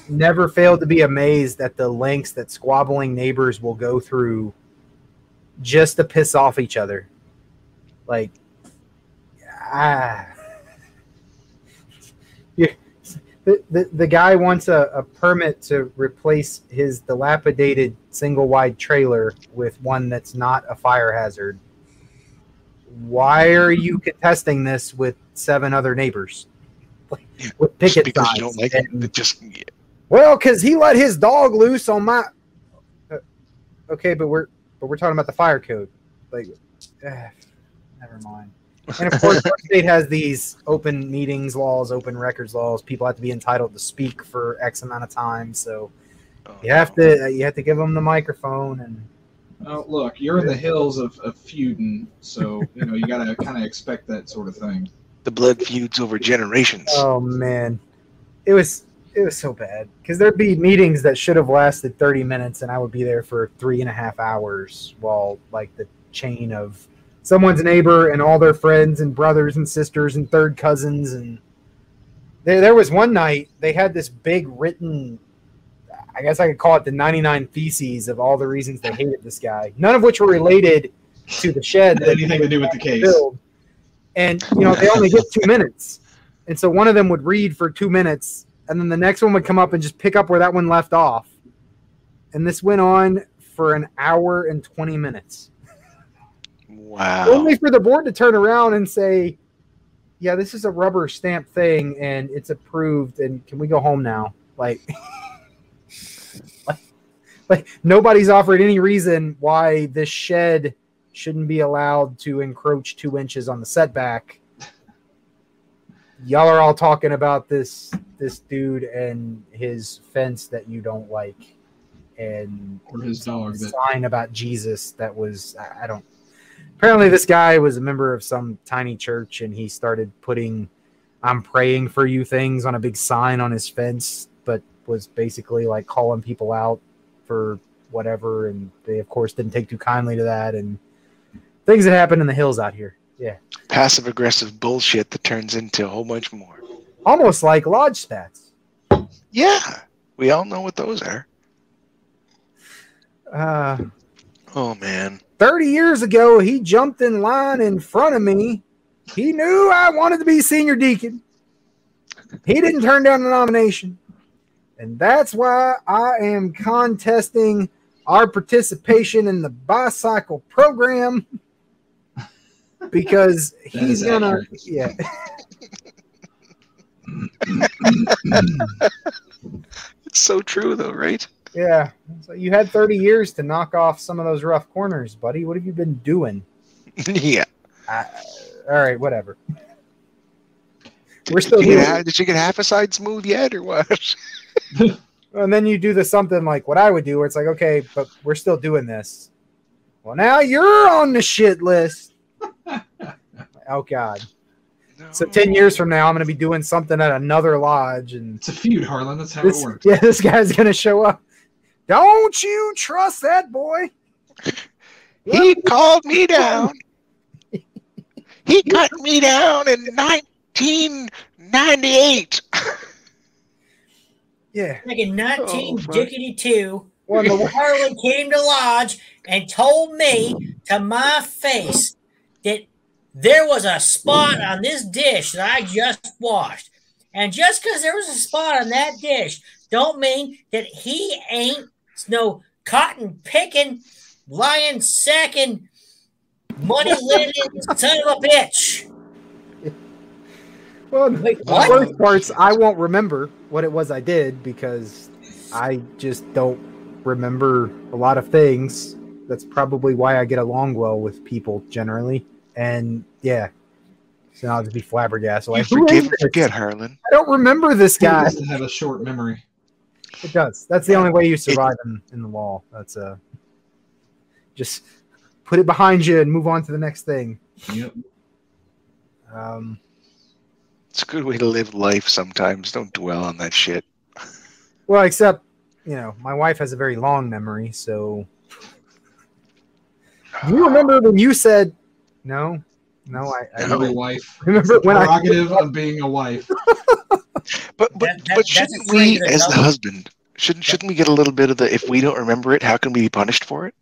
never failed to be amazed at the lengths that squabbling neighbors will go through just to piss off each other. Like, ah. The, the, the guy wants a, a permit to replace his dilapidated single wide trailer with one that's not a fire hazard. why are you contesting this with seven other neighbors? Like, Yeah, with Just picket because signs. you don't like and- it, just Well, because he let his dog loose on my. Uh, okay, but we're but we're talking about the fire code. Like, eh, never mind. And of course, our state has these open meetings laws, open records laws. People have to be entitled to speak for X amount of time. So oh, you have to you have to give them the microphone and. Oh, look, you're in the hills of, of feuding, so you know you gotta kind of expect that sort of thing. the blood feuds over generations. Oh man, it was it was so bad because there'd be meetings that should have lasted thirty minutes, and I would be there for three and a half hours while like the chain of someone's neighbor and all their friends and brothers and sisters and third cousins and there, there was one night they had this big written i guess i could call it the 99 theses of all the reasons they hated this guy none of which were related to the shed anything to do with the case? build. And you know, they only get two minutes. And so one of them would read for two minutes, and then the next one would come up and just pick up where that one left off. And this went on for an hour and 20 minutes. Wow. Only for the board to turn around and say, Yeah, this is a rubber stamp thing and it's approved, and can we go home now? Like, like, like nobody's offered any reason why this shed shouldn't be allowed to encroach two inches on the setback. Y'all are all talking about this this dude and his fence that you don't like, and Or his dog that sign about Jesus that was I I don't. Apparently, this guy was a member of some tiny church, and he started putting "I'm praying for you" things on a big sign on his fence, but was basically like calling people out for whatever, and they of course didn't take too kindly to that, and things that happen in the hills out here. Yeah, Passive aggressive bullshit that turns into a whole bunch more. almost like lodge spats. Yeah. We all know what those are. Uh, Oh man. 30 years ago, he jumped in line in front of me. He knew I wanted to be senior deacon. He didn't turn down the nomination. And that's why I am contesting our participation in the bicycle program because he's gonna, accurate. yeah. It's so true though, right? Yeah. So you had 30 years to knock off some of those rough corners, buddy. What have you been doing? yeah. I, all right, whatever. We're still did you, here. did you get half a side smooth yet or what? And then you do the something like what I would do, where it's like, okay, but we're still doing this. Well, now you're on the shit list. oh God! So ten years from now, I'm going to be doing something at another lodge, and it's a feud, Harlan. That's how this, it works. yeah, this guy's going to show up. Don't you trust that boy? He called me down. he cut me down in 1998. Yeah. Like in Oh, 1952, Well, the, Harlan came to lodge and told me to my face that there was a spot on this dish that I just washed. And just because there was a spot on that dish, don't mean that he ain't no cotton picking, lion sacking, money lending son of a bitch. well, Wait, the worst parts, I won't remember what it was I did because I just don't remember a lot of things. That's probably why I get along well with people generally. And yeah, so I'll just be flabbergasted. You Like, who forgive and forget, Harlan. I don't remember this He guy. has to have a short memory. It does. That's the only way you survive in, in the wall. That's uh, just put it behind you and move on to the next thing. Yep. Um, It's a good way to live life sometimes. Don't dwell on that shit. well, except you know, my wife has a very long memory, so Do you remember when you said no? No, I, I Another don't wife. remember It's the when I prerogative of being a wife. But but, That- that- but shouldn't we, as the husband, shouldn't shouldn't we get a little bit of the if we don't remember it, how can we be punished for it?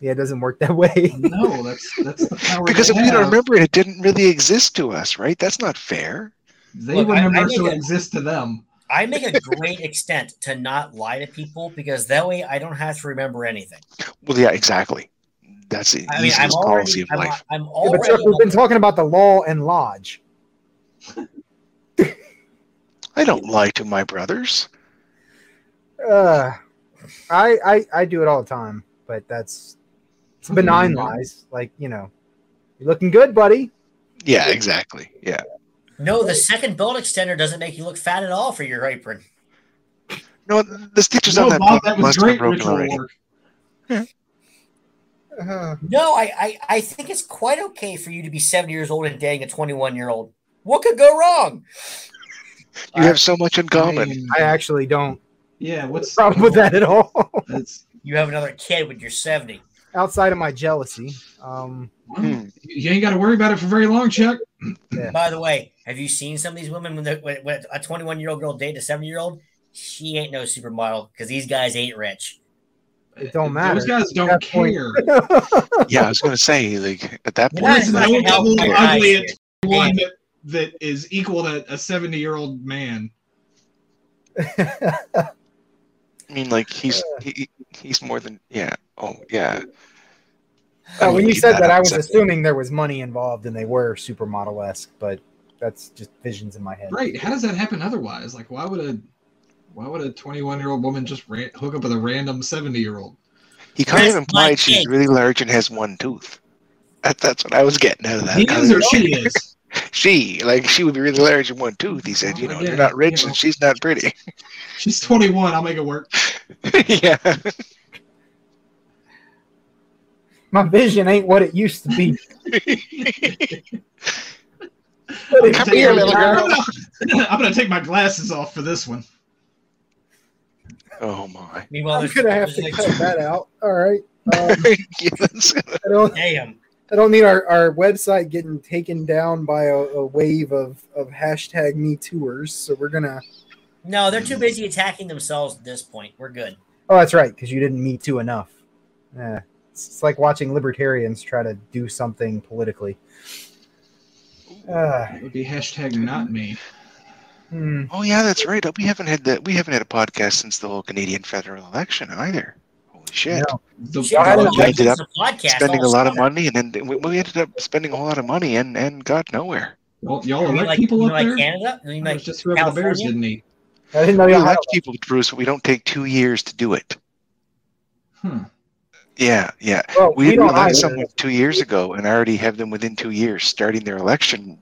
yeah, it doesn't work that way. No, that's that's the power. Because they if we don't remember it, it didn't really exist to us, right? That's not fair. they Look, I- remember I so it exists to them. I make a great extent to not lie to people because that way I don't have to remember anything. Well, yeah, exactly. that's the I mean, I'm policy already, of I'm, life. I'm Yeah, already. but Chuck, we've been talking about the law and lodge. I don't lie to my brothers. Uh, I, I I do it all the time, but that's it's benign Mhm. lies. Like you know, you're looking good, buddy. Yeah, exactly. Yeah. no, the second belt extender doesn't make you look fat at all for your apron. No, the stitches No, on that Bob, book that was must have great broken already. work. Uh, No, I, I, I think it's quite okay for you to be 70 years old and dating a 21 year old. What could go wrong? You have so much in common. mean, I actually don't yeah, what's the problem with that at all. That's You have another kid when you're 70. Outside of my jealousy, um, Hmm. you ain't got to worry about it for very long, Chuck. Yeah. By the way, have you seen some of these women when, when, when a 21 year old girl date a 70 year old? She ain't no supermodel because these guys ain't rich. It don't matter. Those guys don't That point- care. Yeah, I was gonna say, like at that Yeah, point, There's it's no like an double outlier ugly at shit. one that, that is equal to a 70 year old man. I mean, like he's he, he's more than yeah. Oh yeah. Uh, when you said that, I was separate. assuming there was money involved and they were supermodel esque, but that's just visions in my head. Right. How does that happen otherwise? Like, why would a why would a 21 year old woman just ran, hook up with a random 70 year old? He kind of That's my implied she's really large and has one tooth. That, that's what I was getting out of that. He is or she is? She, like, she would be really large in one tooth. He said, you know, Yeah, you're not rich you know. and she's not pretty. She's 21. I'll make it work. yeah. My vision ain't what it used to be. I'm Come gonna here, here little girl. I'm gonna take my glasses off for this one. Oh my. Meanwhile, I'm gonna have to there's cut like- that out. All right. Um, yes. I. Damn. I don't need our, our website getting taken down by a, a wave of, of hashtag Me Tours. So we're gonna. No, they're too busy attacking themselves at this point. We're good. Oh, that's right, because you didn't Me Too enough. Yeah, it's, it's like watching libertarians try to do something politically. Uh, It would be hashtag not me. hmm. Oh yeah, that's right. We haven't had that. We haven't had a podcast since the whole Canadian federal election either. Holy shit! No. The, Shit, we're ended up some Spending a lot of money, and then we, we ended up spending a whole lot of money and and got nowhere. y'all, y'all You elect like, people you up like there? Canada? You mean like it's just whoever the Bears didn't eat. I didn't know We you had. elect people, Bruce, but we don't take two years to do it. Hmm. Yeah, yeah. Well, We, we don't someone two years ago and I already have them within two years starting their election.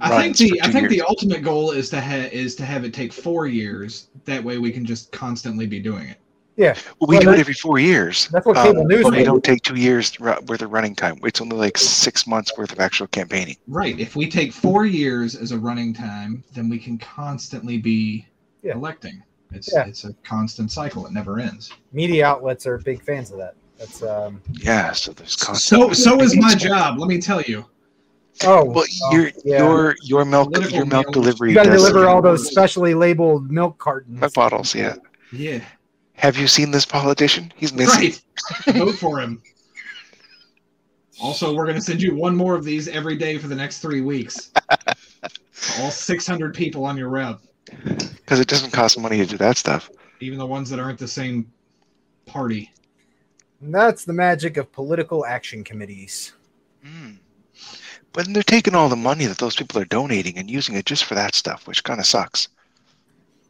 I think the I two think the ultimate goal is to ha- is to have it take four years. That way we can just constantly be doing it. Well, we well, do it every four years. That's what cable news But we don't take two years worth of running time. It's only like six months worth of actual campaigning. Right. If we take four years as a running time, then we can constantly be Yeah. electing. It's Yeah. it's a constant cycle. It never ends. Media outlets are big fans of that. That's um. Yeah, so there's constant. So so is my job. Let me tell you. Oh, Well, your yeah. your your milk Political your milk mail- delivery. you got to deliver all those specially labeled milk cartons. milk bottles. Yeah. Yeah. Have you seen this politician? He's missing. Right. Vote for him. Also, we're going to send you one more of these every day for the next three weeks. All 600 people on your route, because it doesn't cost money to do that stuff. even the ones that aren't the same party. And that's the magic of political action committees. Mm. But they're taking all the money that those people are donating and using it just for that stuff, which kind of sucks.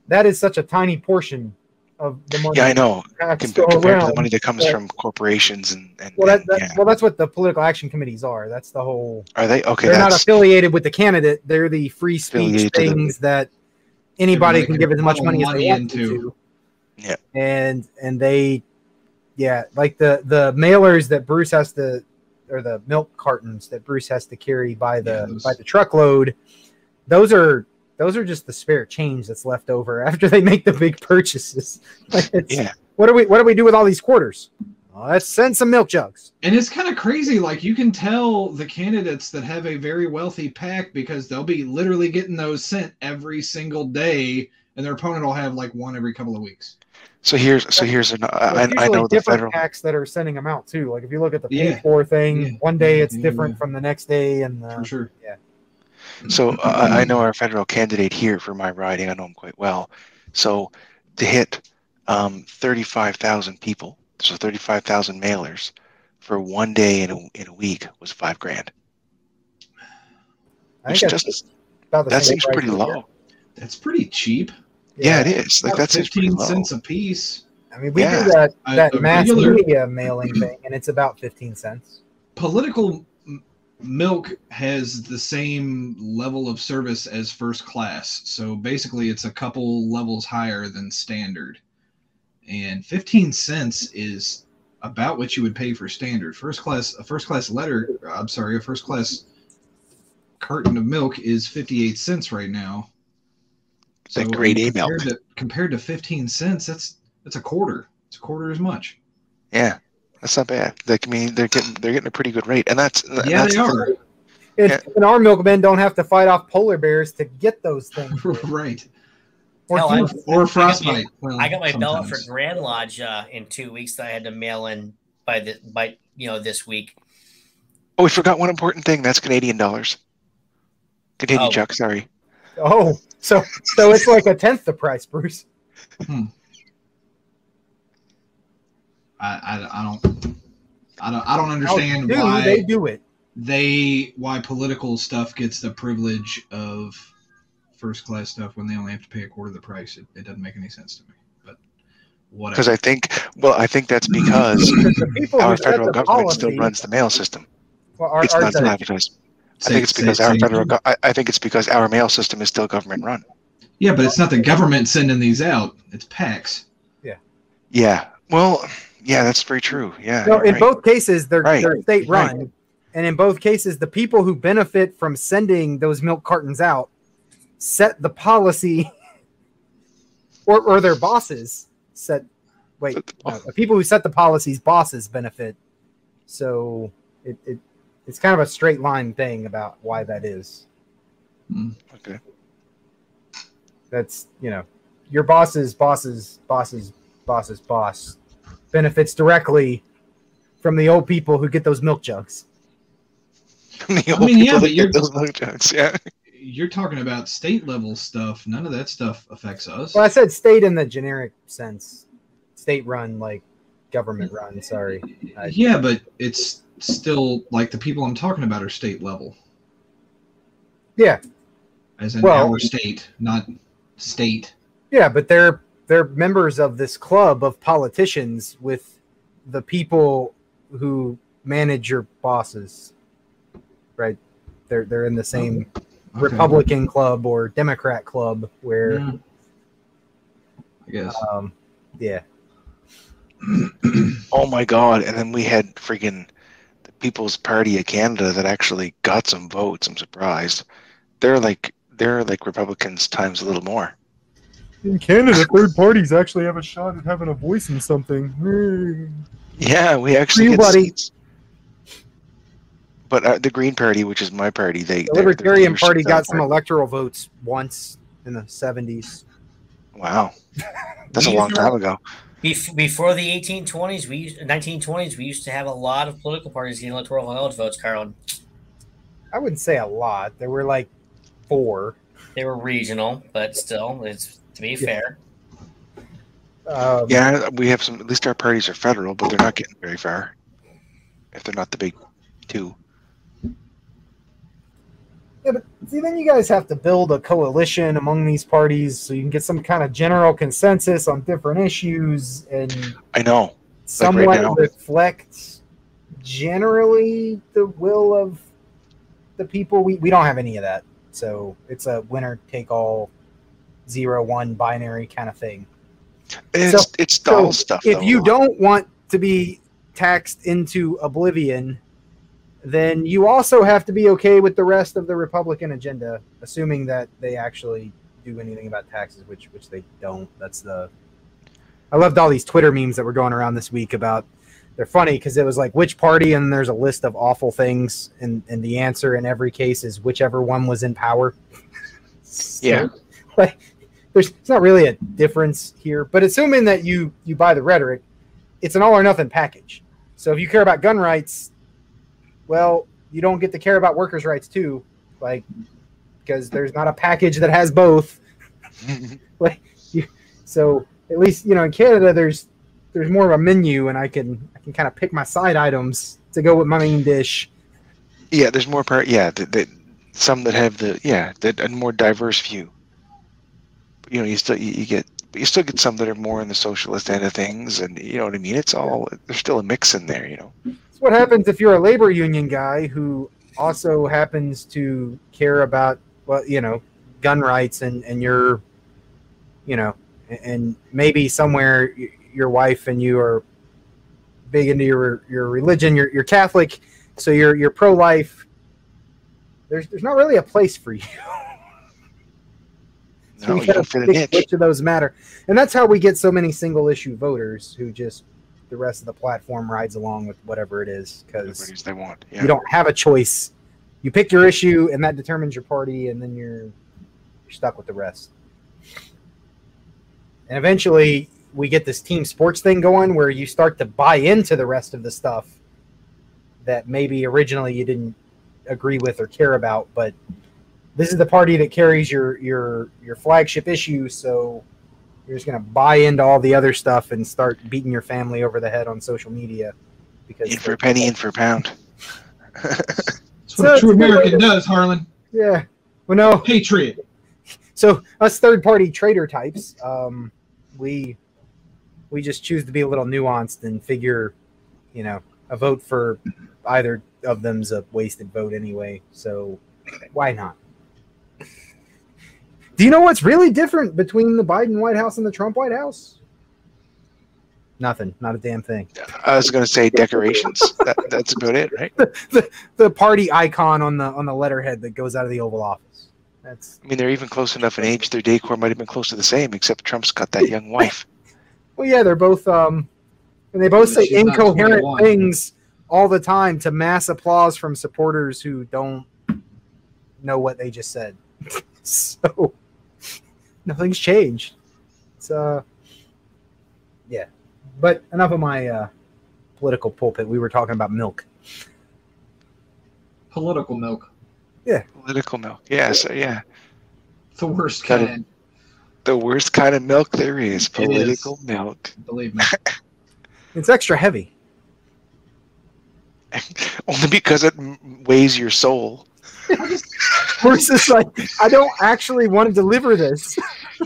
That is such a tiny portion of the money. Yeah, I know. tax Com- go compared to the money that comes Yeah. from corporations and, and, Well, that, that, yeah. well, that's what the political action committees are. That's the whole. are they okay? they're not affiliated with the candidate. They're the free speech Affiliated to the- things that anybody can can give as much funnel money as money they want to. Yeah. And and they, yeah, like the the mailers that Bruce has to, or the milk cartons that Bruce has to carry by the Yeah, those- by the truckload. Those are those are just the spare change that's left over after they make the big purchases. Like it's, yeah. What do we what do we do with all these quarters? Well, let's send some milk jugs. And it's kind of crazy. Like, you can tell the candidates that have a very wealthy PAC because they'll be literally getting those sent every single day, and their opponent will have like one every couple of weeks. So here's so here's an I, I know the different federal. PACs that are sending them out too. Like if you look at the pay Yeah. for thing, Yeah. one day it's Yeah, different from the next day, and uh, For sure. So uh, I know our federal candidate here for my riding. I know him quite well. So to hit um, 35,000 people, so 35,000 mailers, for one day in a, in a week was five grand. I Which just about the that seems pretty low. get. That's pretty cheap. Yeah, it is. Like About that seems pretty fifteen cents a piece. I mean, we Yeah. do that that a mass regular- media mailing thing, and it's about fifteen cents. political m- milk has the same level of service as first class. So basically, it's a couple levels higher than standard. And 15 cents is about what you would pay for standard. First class, a first class letter, I'm sorry, a first class carton of milk is 58 cents right now. That grade A milk. to, compared to 15 cents, that's that's a quarter. It's a quarter as much. Yeah, that's not bad. Like, I mean, they're getting they're getting a pretty good rate, and that's and Yeah, that's they are. thing. It's, And our milkmen don't have to fight off polar bears to get those things. right. Or Hell, human- I- Or I frostbite. got Well, my, I got my ballot for. Grand Lodge uh, in two weeks that I had to mail in by the by you know this week. Oh, we forgot one important thing. That's Canadian dollars. Continue, Oh. Chuck. Sorry. oh, so so it's like a tenth the price, Bruce. I, I, I don't I don't I don't How understand do why they do it? they why political stuff gets the privilege of first class stuff when they only have to pay a quarter of the price. It, it doesn't make any sense to me. But whatever. Because I think, well, I think that's because Because the people our federal government policy, still runs the mail system. well, our, It's our- not the- privatized. I think it's because say our again. federal. Go- I, I think it's because our mail system is still government run. yeah, but it's not the government sending these out. It's PACs. Yeah. Well, yeah, that's very true. Yeah. no, you're in right. both cases, they're Right, they're state right. run, and in both cases, the people who benefit from sending those milk cartons out set the policy, or or their bosses set. Wait, no, the people who set the policies, bosses benefit. So it, it it's kind of a straight line thing about why that is. Hmm. Okay. That's you know, your boss's boss's boss's boss's boss benefits directly from the old people who get those milk jugs. the I old mean, yeah, people but that you're- get those milk jugs, Yeah. You're talking about state level stuff. None of that stuff affects us. Well, I said state in the generic sense, state run, like government run. Sorry. I- yeah, but it's still like the people I'm talking about are state level. Yeah, As in Well- our state, not state. yeah, but they're they're members of this club of politicians with the people who manage your bosses, right? They're they're in the same Okay. Republican club or Democrat club where, Yeah. I guess. um, yeah, Oh my God! And then we had freaking the People's Party of Canada that actually got some votes. I'm surprised. They're like they're like Republicans times a little more. In Canada, third parties actually have a shot at having a voice in something. Yeah, we actually you, get buddy. seats. But uh, the Green Party, which is my party, they the their- their Libertarian Party got some there. electoral votes once in the seventies. Wow, that's a long time ago. Before the 1820s, we used, 1920s, we used to have a lot of political parties getting electoral college votes, Harlan. I wouldn't say a lot. There were like four. They were regional, but still, it's to be fair. Um, Yeah, we have some. At least our parties are federal, but they're not getting very far. If they're not the big two. Yeah, but see, then you guys have to build a coalition among these parties so you can get some kind of general consensus on different issues and I know. somewhat now. reflect generally the will of the people. We, we don't have any of that. So it's a winner take all zero one binary kind of thing. It's it's dull stuff. If you don't want to be taxed into oblivion, then you also have to be okay with the rest of the Republican agenda, assuming that they actually do anything about taxes, which which they don't. That's the I loved all these Twitter memes that were going around this week about they're funny because it was like which party and there's a list of awful things and and the answer in every case is whichever one was in power. So, Yeah. like there's it's not really a difference here, but assuming that you you buy the rhetoric, it's an all or nothing package. So if you care about gun rights, well, you don't get to care about workers' rights too, like because there's not a package that has both. Like, So at least you know in Canada, there's there's more of a menu, and I can I can kind of pick my side items to go with my main dish. Yeah, there's more part. Yeah, that, that some that have the yeah that a more diverse view. You know, you still you, you get but you still get some that are more in the socialist end of things, and you know what I mean. It's all there's still a mix in there. You know. What happens if you're a labor union guy who also happens to care about well, you know, gun rights, and and you're, you know, and maybe somewhere your wife and you are big into your your religion. You're you're Catholic, so you're you're pro life. There's there's not really a place for you. So No, we you gotta fit an pick which of those matter, and that's how we get so many single issue voters who just the rest of the platform rides along with whatever it is because they want. Yeah. you don't have a choice. You pick your issue, and that determines your party, and then you're you're stuck with the rest. And eventually, we get this team sports thing going where you start to buy into the rest of the stuff that maybe originally you didn't agree with or care about, but this is the party that carries your your your flagship issue, so you're just gonna buy into all the other stuff and start beating your family over the head on social media because in for a penny, in for a pound. That's what a true American does, Harlan. Yeah. Well, no. Patriot. So us third party trader types, um, we we just choose to be a little nuanced and figure, you know, a vote for either of them's a wasted vote anyway. So why not? Do you know what's really different between the Biden White House and the Trump White House? Nothing. Not a damn thing. I was going to say decorations. that, that's about it, right? The party icon on the on the letterhead that goes out of the Oval Office. That's I mean, they're even close enough in age. Their decor might have been close to the same, except Trump's got that young wife. Well, yeah, they're both, um, and they both But say incoherent things all the time to mass applause from supporters who don't know what they just said. so nothing's changed. It's uh, yeah. But enough of my uh, political pulpit. We were talking about milk. Political milk. Yeah. Political milk. Yeah, so yeah. The worst Got it. kind. The worst kind of milk there is. It is. Political milk. Believe me. It's extra heavy. Only because it weighs your soul. Versus like, I don't actually want to deliver this.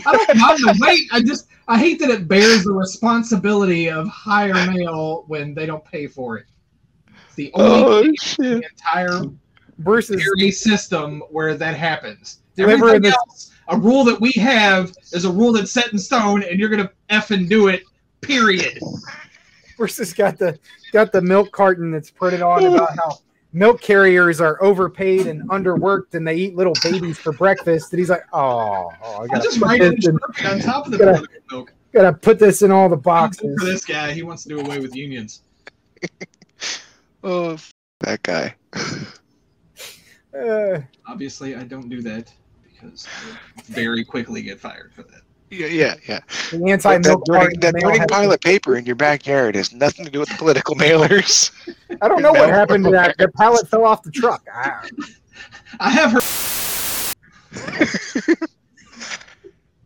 I don't mind the weight. I just I hate that it bears the responsibility of higher mail when they don't pay for it. It's the only Oh, the entire Versus system where that happens. Everything this- else, a rule that we have is a rule that's set in stone, and you're gonna f and do it. Period. versus got the got the milk carton that's printed on about how milk carriers are overpaid and underworked and they eat little babies for breakfast and he's like oh, oh I I gotta just put write this in, on top of the Gotta- milk. gotta put this in all the For boxes this guy, he wants to do away with unions. Oh, f- that guy. uh, Obviously, I don't do that because I would very quickly get fired for that. Yeah, yeah, yeah. the That, anti-milk burning, that mail burning pile of paper in your backyard has nothing to do with political mailers. I don't know what happened to that the pallet fell off the truck Ah, I have heard.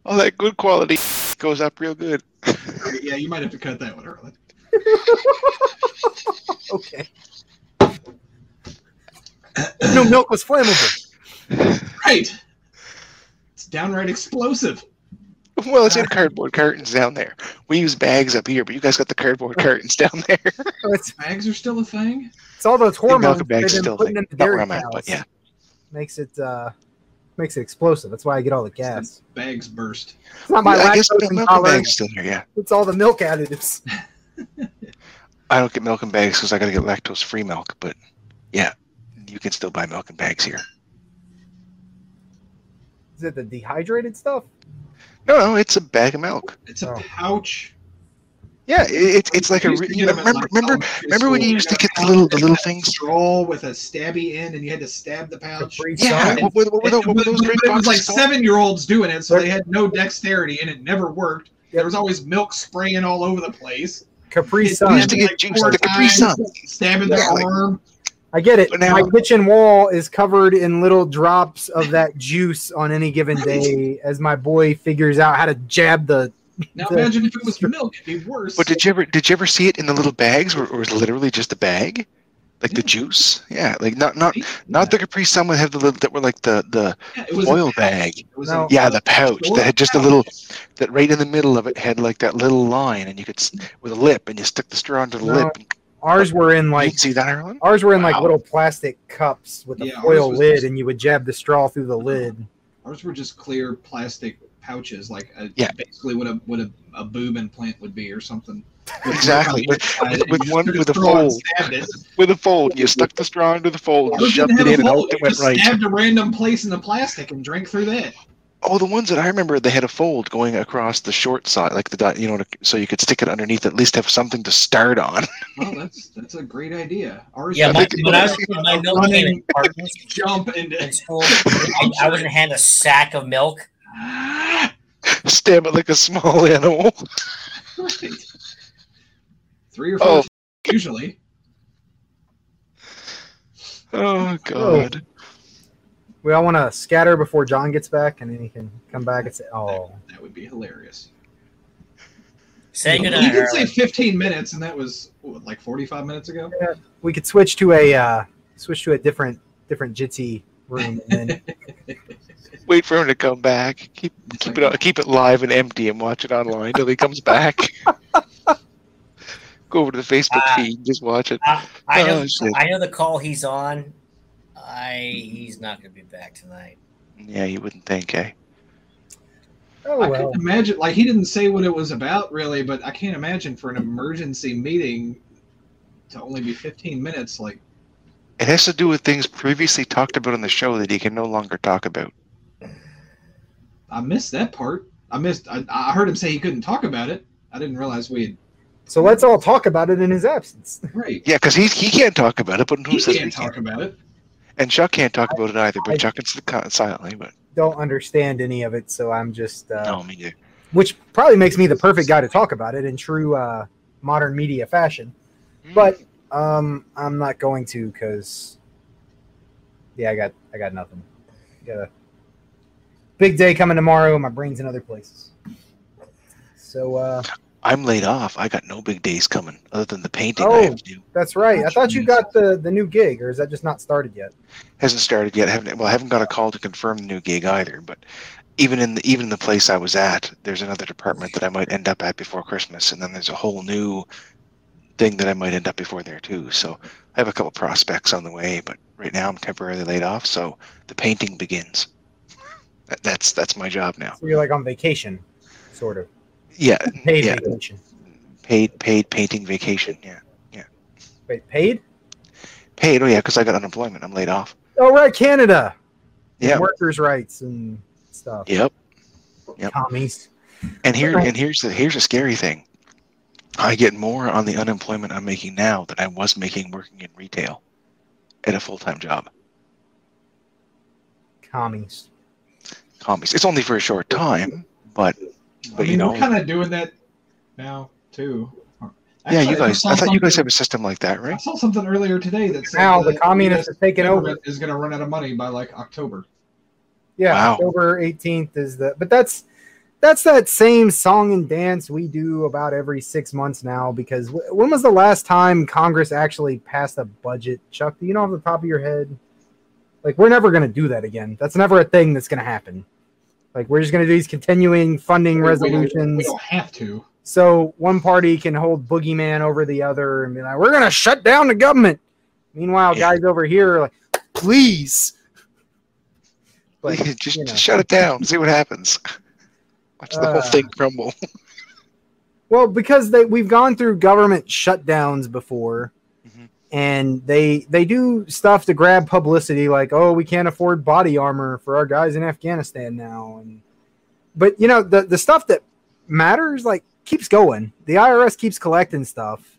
All that good quality goes up real good. Yeah, you might have to cut that one early. okay no milk was flammable Right. It's downright explosive. Well, it's in cardboard curtains down there. We use bags up here, but you guys got the cardboard curtains down there. it's, Bags are still a thing. it's all those milk hormones and bags they've been still putting thing. in the dairy I'm at, but yeah. makes it uh makes it explosive that's why i get all the gas Bags burst. it's not my I guess lactose the milk and bags still here. Yeah, it's all the milk additives I don't get milk and bags because I got to get lactose-free milk. But yeah, you can still buy milk and bags here. Is it the dehydrated stuff? No, no, it's a bag of milk. It's a Oh. pouch. Yeah, it, it's it's like a. I used re- You get know, 'em at, remember like, remember elementary remember when you used to got get the a little the pouch little that a things? Straw with a stabby end, and you had to stab the pouch. Capri Yeah, Sun? what, what, what, were those- what were those but it was like called? seven year olds doing it, so they had no dexterity, and it never worked. There was always milk spraying all over the place. Capri It- Sun. We used to Like get juice, four the Capri times. Sun. Stabbing Yeah, their like- arm. I get it. Now- My kitchen wall is covered in little drops of that juice on any given day as my boy figures out how to jab the Now the- imagine if it was milk, it'd be worse. But did you ever did you ever see it in the little bags where, where it was literally just a bag, like the juice? Yeah, like not not Yeah. not the Capri Sun would have the little that were like the the Yeah, it was a oil bag. No. Yeah, the pouch that had just a little that right in the middle of it had like that little line, and you could mm-hmm. with a lip, and you stick the straw into the No. lip. And, Ours were in like see that, Ireland? ours were in like little plastic cups with a Yeah, foil lid, just- and you would jab the straw through the uh-huh. lid. Ours were just clear plastic pouches, like a, Yeah. basically what a what a, a boob implant would be or something. Exactly, with- with- with one- a with a fold. With a fold, you stuck the straw into the fold, Ours shoved it in, a and fold. it You went just right. stabbed a random place in the plastic and drank through that. Oh, the ones that I remember, they had a fold going across the short side, like the dot, you know, so you could stick it underneath. At least have something to start on. Well, oh, that's that's a great idea. Ours Yeah, my, when I was a when my milk came in running cartons jump into school, I, I was gonna hand a sack of milk. Stab it like a small animal. Right. Three or Oh. usually. Oh, oh. God. We all want to scatter before John gets back, and then he can come back and say, "Oh, That would be hilarious. Say you goodnight, did say 15 minutes, and that was what, like 45 minutes ago. we could switch to a uh, switch to a different different Jitsi room, and then Wait for him to come back. Keep keep it on- keep it live and empty and watch it online until he comes back. Go over to the Facebook Ah. feed and just watch it. I, I know. Oh, shit. I know the call he's on. I he's not gonna be back tonight. Yeah, you wouldn't think, eh? oh I well. couldn't imagine, like, he didn't say what it was about, really, but I can't imagine for an emergency meeting to only be 15 minutes. Like, It has to do with things previously talked about on the show that he can no longer talk about. I missed that part. I missed, I, I heard him say he couldn't talk about it. I didn't realize we had. So let's all talk about it in his absence. Right. Yeah, because he he can't talk about it, but who He says can't we talk about it. And Chuck can't talk about it either, I- but Chuck can sit silently. But Don't understand any of it, so I'm just uh, no, me neither. which probably makes me the perfect guy to talk about it in true uh, modern media fashion. But um, I'm not going to because yeah, I got I got nothing. Got a big day coming tomorrow. My brain's in other places. So uh, I'm laid off. I got no big days coming other than the painting I Oh. have to do. that's right. I thought you got the the new gig, or is that just not started yet? Hasn't started yet. I haven't well, I haven't got a call to confirm the new gig either. But even in the even the place I was at, there's another department that I might end up at before Christmas, and then there's a whole new thing that I might end up before there too. So I have a couple prospects on the way, but right now I'm temporarily laid off. So the painting begins. That, that's that's my job now. So you're like on vacation, sort of Yeah, paid Yeah. vacation. paid paid painting vacation. Yeah, Wait, paid? paid. Oh yeah, because I got unemployment. I'm laid off. Oh right, Canada. Yeah. workers' rights and stuff. Yep. Yep. Commies. And here and here's the here's a scary thing. I get more on the unemployment I'm making now than I was making working in retail at a full time job. Commies. Commies. It's only for a short time, but I but mean, you know we're kind of doing that now, too. yeah, you guys saw I thought you guys something- have a system like that, right? I saw something earlier today that said Now the that communists US are taking over. is going to run out of money by like October. Yeah, Wow. October 18th is the but that's that's that same song and dance we do about every 6 months now because w- when was the last time Congress actually passed a budget? Chuck, do you know off the top of your head? Like we're never going to do that again. That's never a thing that's going to happen. Like we're just going to do these continuing funding We resolutions. We don't have to. so one party can hold boogeyman over the other and be like, "We're gonna shut down the government." Meanwhile, Yeah. guys over here are like, "Please." But just, you know. just shut it down. See what happens. Watch the whole Uh, thing crumble. well, because they we've gone through government shutdowns before. And they they do stuff to grab publicity, like, "Oh, we can't afford body armor for our guys in Afghanistan now," and but you know the the stuff that matters like keeps going. The IRS keeps collecting stuff.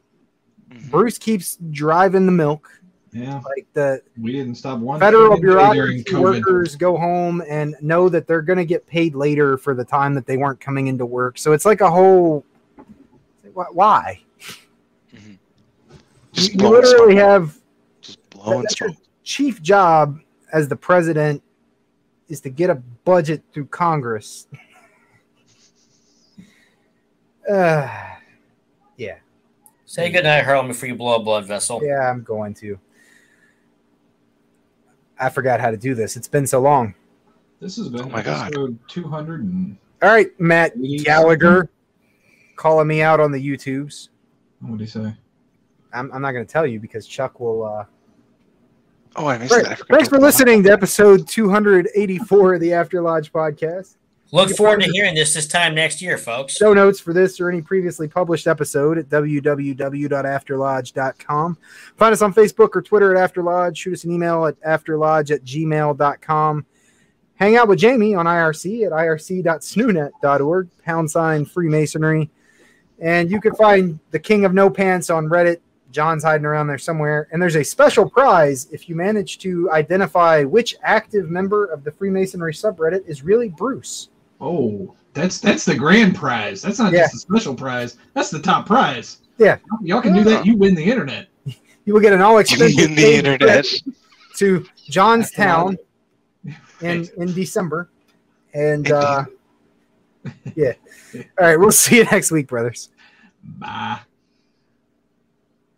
Mhm. Bruce keeps driving the milk. Yeah, Like the we didn't stop one federal one bureaucracy workers go home and know that they're going to get paid later for the time that they weren't coming into work. So it's like a whole why? You, Just you literally smoke. have just blowing that's smoke. chief job as the president is to get a budget through Congress. Uh, yeah. Say goodnight, Harlan, before you blow a blood vessel. yeah, I'm going to. I forgot how to do this. It's been so long. This has been Oh my God. episode 200 and All right, Matt Gallagher calling me out on the YouTubes. what do you say? I'm, I'm not going to tell you because Chuck will. Uh... Oh, I missed Right. that. I Thanks for listening to episode 284 of the After Lodge podcast. Look forward to hearing this this time next year, folks. Show notes for this or any previously published episode at www.afterlodge.com. Find us on Facebook or Twitter at Afterlodge. Shoot us an email at afterlodge at gmail.com. Hang out with Jamie on IRC at irc.snoonet.org, pound sign Freemasonry. And you can find the King of No Pants on Reddit. John's hiding around there somewhere. And there's a special prize if you manage to identify which active member of the Freemasonry subreddit is really Bruce. Oh, that's that's the grand prize. That's not Yeah. just a special prize. That's the top prize. Yeah. Y'all can do that. You win the internet. You will get an all You expenses mean the paid internet? trip to Johnstown in in December, and uh, yeah. All right, we'll see you next week, brothers. Bye.